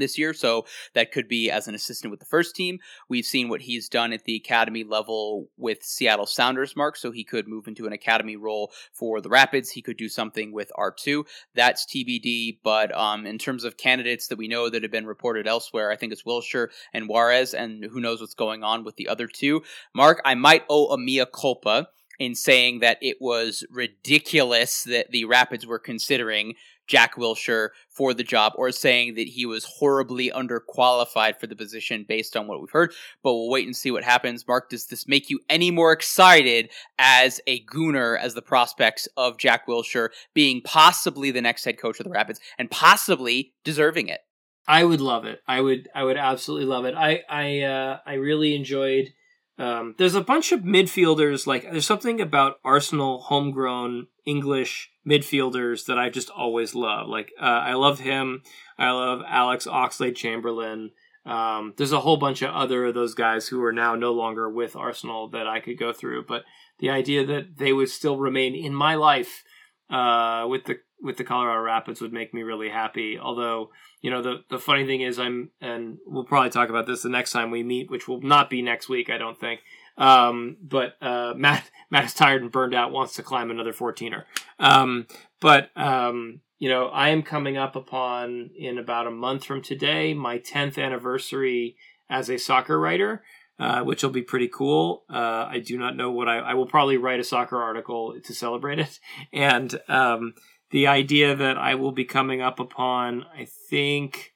this year, so that could be as an assistant with the first team. We've seen what he's done at the academy level with Seattle Sounders, Mark, so he could move into an academy role for the Rapids. He could do something with R2. That's TBD, but um, in terms of candidates that we know that have been reported elsewhere, I think it's Wilshere and Juarez, and who knows what's going on with the other two. Mark, I might owe a mea culpa in saying that it was ridiculous that the Rapids were considering Jack Wilshere for the job or saying that he was horribly underqualified for the position based on what we've heard. But we'll wait and see what happens. Mark, does this make you any more excited as a gooner as the prospects of Jack Wilshere being possibly the next head coach of the Rapids and possibly deserving it? I would love it. I would I would absolutely love it. I I uh, I really enjoyed um, there's a bunch of midfielders. Like there's something about Arsenal homegrown English midfielders that I just always love. Like uh, I love him. I love Alex Oxlade Chamberlain. Um, there's a whole bunch of other of those guys who are now no longer with Arsenal that I could go through. But the idea that they would still remain in my life uh, with the with the Colorado Rapids would make me really happy. Although, you know, the the funny thing is, I'm and we'll probably talk about this the next time we meet, which will not be next week, I don't think. Um, but uh, Matt Matt is tired and burned out, wants to climb another 14er. Um, but um, you know, I am coming up upon in about a month from today my 10th anniversary as a soccer writer. Uh, which will be pretty cool. Uh, I do not know what I, I will probably write a soccer article to celebrate it, and um, the idea that I will be coming up upon, I think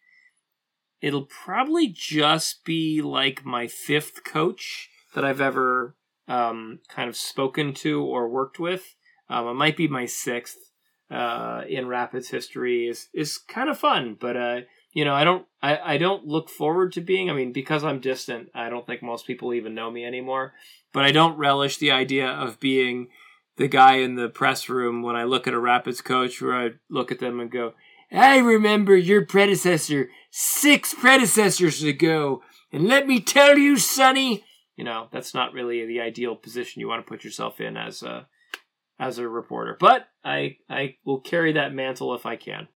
it'll probably just be like my fifth coach that I've ever um, kind of spoken to or worked with. Um, it might be my sixth uh, in Rapids history. is is kind of fun, but uh, you know, I don't I, I don't look forward to being. I mean, because I'm distant, I don't think most people even know me anymore. But I don't relish the idea of being the guy in the press room when I look at a Rapids coach, where I look at them and go, I remember your predecessor six predecessors ago, and let me tell you, Sonny, you know that's not really the ideal position you want to put yourself in as a as a reporter. But I I will carry that mantle if I can.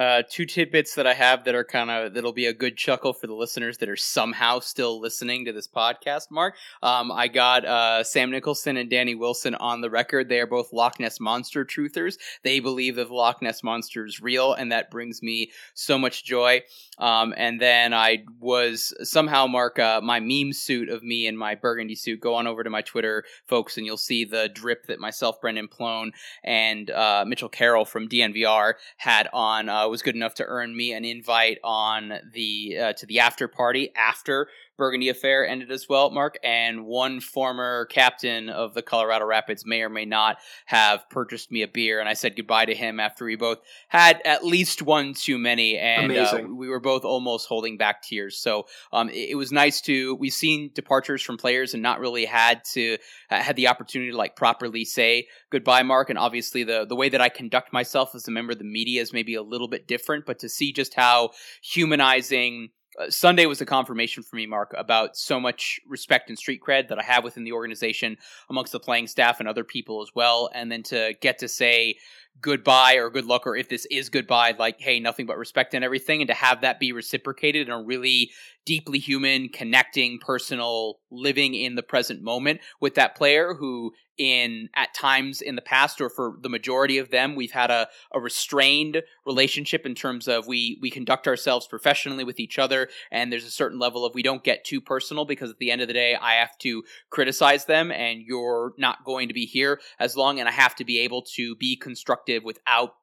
Uh, two tidbits that I have that are kind of that'll be a good chuckle for the listeners that are somehow still listening to this podcast. Mark, um, I got uh, Sam Nicholson and Danny Wilson on the record. They are both Loch Ness monster truthers. They believe that the Loch Ness monster is real, and that brings me so much joy. Um, and then I was somehow Mark uh, my meme suit of me in my burgundy suit. Go on over to my Twitter, folks, and you'll see the drip that myself, Brendan Plone, and uh, Mitchell Carroll from DNVR had on uh, was good enough to earn me an invite on the uh, to the after party after Burgundy affair ended as well, Mark. And one former captain of the Colorado Rapids may or may not have purchased me a beer, and I said goodbye to him after we both had at least one too many, and uh, we were both almost holding back tears. So um, it, it, was nice to we've seen departures from players and not really had to uh, had the opportunity to like properly say goodbye, Mark. And obviously the the way that I conduct myself as a member of the media is maybe a little bit different, but to see just how humanizing Uh, Sunday was a confirmation for me, Mark, about so much respect and street cred that I have within the organization amongst the playing staff and other people as well. And then to get to say goodbye or good luck or if this is goodbye like hey nothing but respect and everything and to have that be reciprocated in a really deeply human connecting personal living in the present moment with that player who in at times in the past or for the majority of them we've had a, a restrained relationship in terms of we we conduct ourselves professionally with each other and there's a certain level of we don't get too personal because at the end of the day i have to criticize them and you're not going to be here as long and i have to be able to be constructive without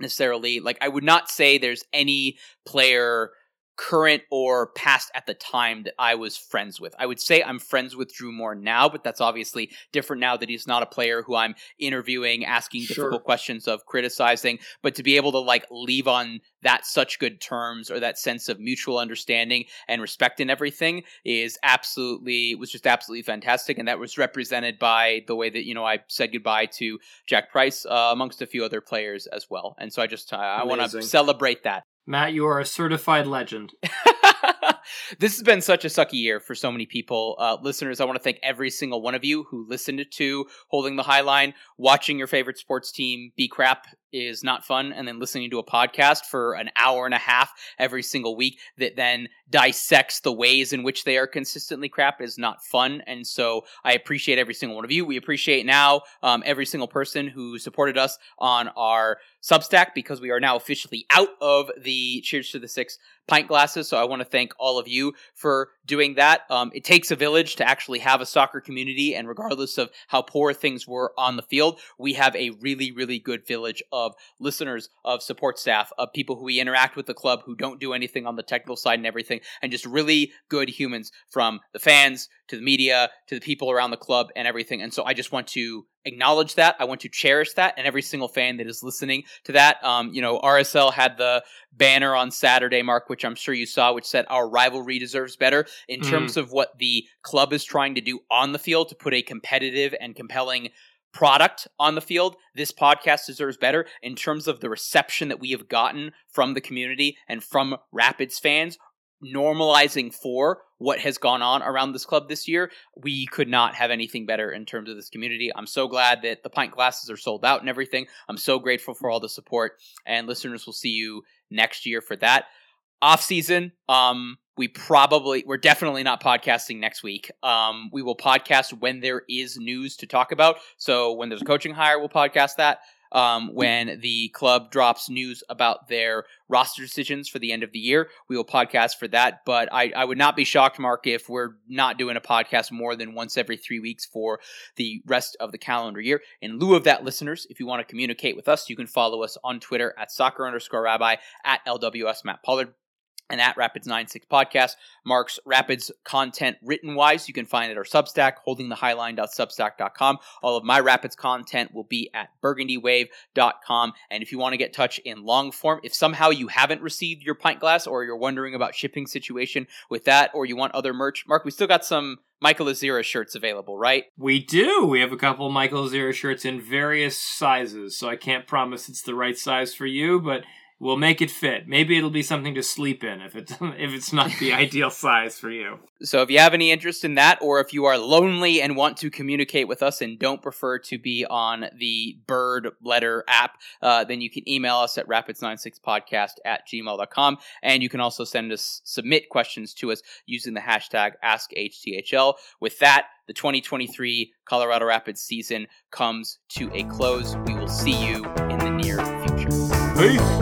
necessarily like i would not say there's any player current or past at the time that I was friends with. I would say I'm friends with Drew Moor now, but that's obviously different now that he's not a player who I'm interviewing, asking Sure. difficult questions of criticizing. But to be able to like leave on that such good terms or that sense of mutual understanding and respect and everything is absolutely was just absolutely fantastic and that was represented by the way that you know I said goodbye to Jack Price uh, amongst a few other players as well and so I just uh, I want to celebrate that Matt, you are a certified legend. this has been such a sucky year for so many people. Uh, listeners, I want to thank every single one of you who listened to Holding the High Line. Watching your favorite sports team be crap is not fun. And then listening to a podcast for an hour and a half every single week that then dissects the ways in which they are consistently crap is not fun. And so I appreciate every single one of you. We appreciate now um, every single person who supported us on our Substack because we are now officially out of the Cheers to the Six pint glasses. So I want to thank all of you for doing that. Um, it takes a village to actually have a soccer community, and regardless of how poor things were on the field, we have a really, really good village of listeners, of support staff, of people who we interact with the club who don't do anything on the technical side and everything, and just really good humans from the fans to the media to the people around the club and everything. And so I just want to acknowledge that. I want to cherish that, and every single fan that is listening to that. Um, you know, RSL had the banner on Saturday, Mark, which I'm sure you saw, which said our rivalry deserves better in Mm. terms of what the club is trying to do on the field to put a competitive and compelling product on the field. This podcast deserves better in terms of the reception that we have gotten from the community and from Rapids fans. Normalizing for what has gone on around this club this year, we could not have anything better in terms of this community. I'm so glad that the pint glasses are sold out and everything. I'm so grateful for all the support, and listeners will see you next year for that. Off season, um, we probably we're definitely not podcasting next week. Um, we will podcast when there is news to talk about. So when there's a coaching hire, we'll podcast that. Um, when the club drops news about their roster decisions for the end of the year, we will podcast for that. But I, I would not be shocked, Mark, if we're not doing a podcast more than once every three weeks for the rest of the calendar year. In lieu of that, listeners, if you want to communicate with us, you can follow us on Twitter at soccer underscore rabbi, at LWS Matt Pollard, and at Rapids 96 Podcast. Mark's Rapids content written wise, you can find at our Substack, holdingthehighline.substack.com. All of my Rapids content will be at burgundywave.com. And if you want to get touch in long form, if somehow you haven't received your pint glass or you're wondering about shipping situation with that, or you want other merch, Mark, we still got some Michael Azira shirts available, right? We do. We have a couple Michael Azira shirts in various sizes, so I can't promise it's the right size for you, but we'll make it fit. Maybe it'll be something to sleep in if it's if it's not the ideal size for you. So if you have any interest in that, or if you are lonely and want to communicate with us and don't prefer to be on the Bird letter app, uh, then you can email us at rapids96podcast at gmail.com. And you can also send us, submit questions to us using the hashtag AskHTHL. With that, the 2023 Colorado Rapids season comes to a close. We will see you in the near future. Peace.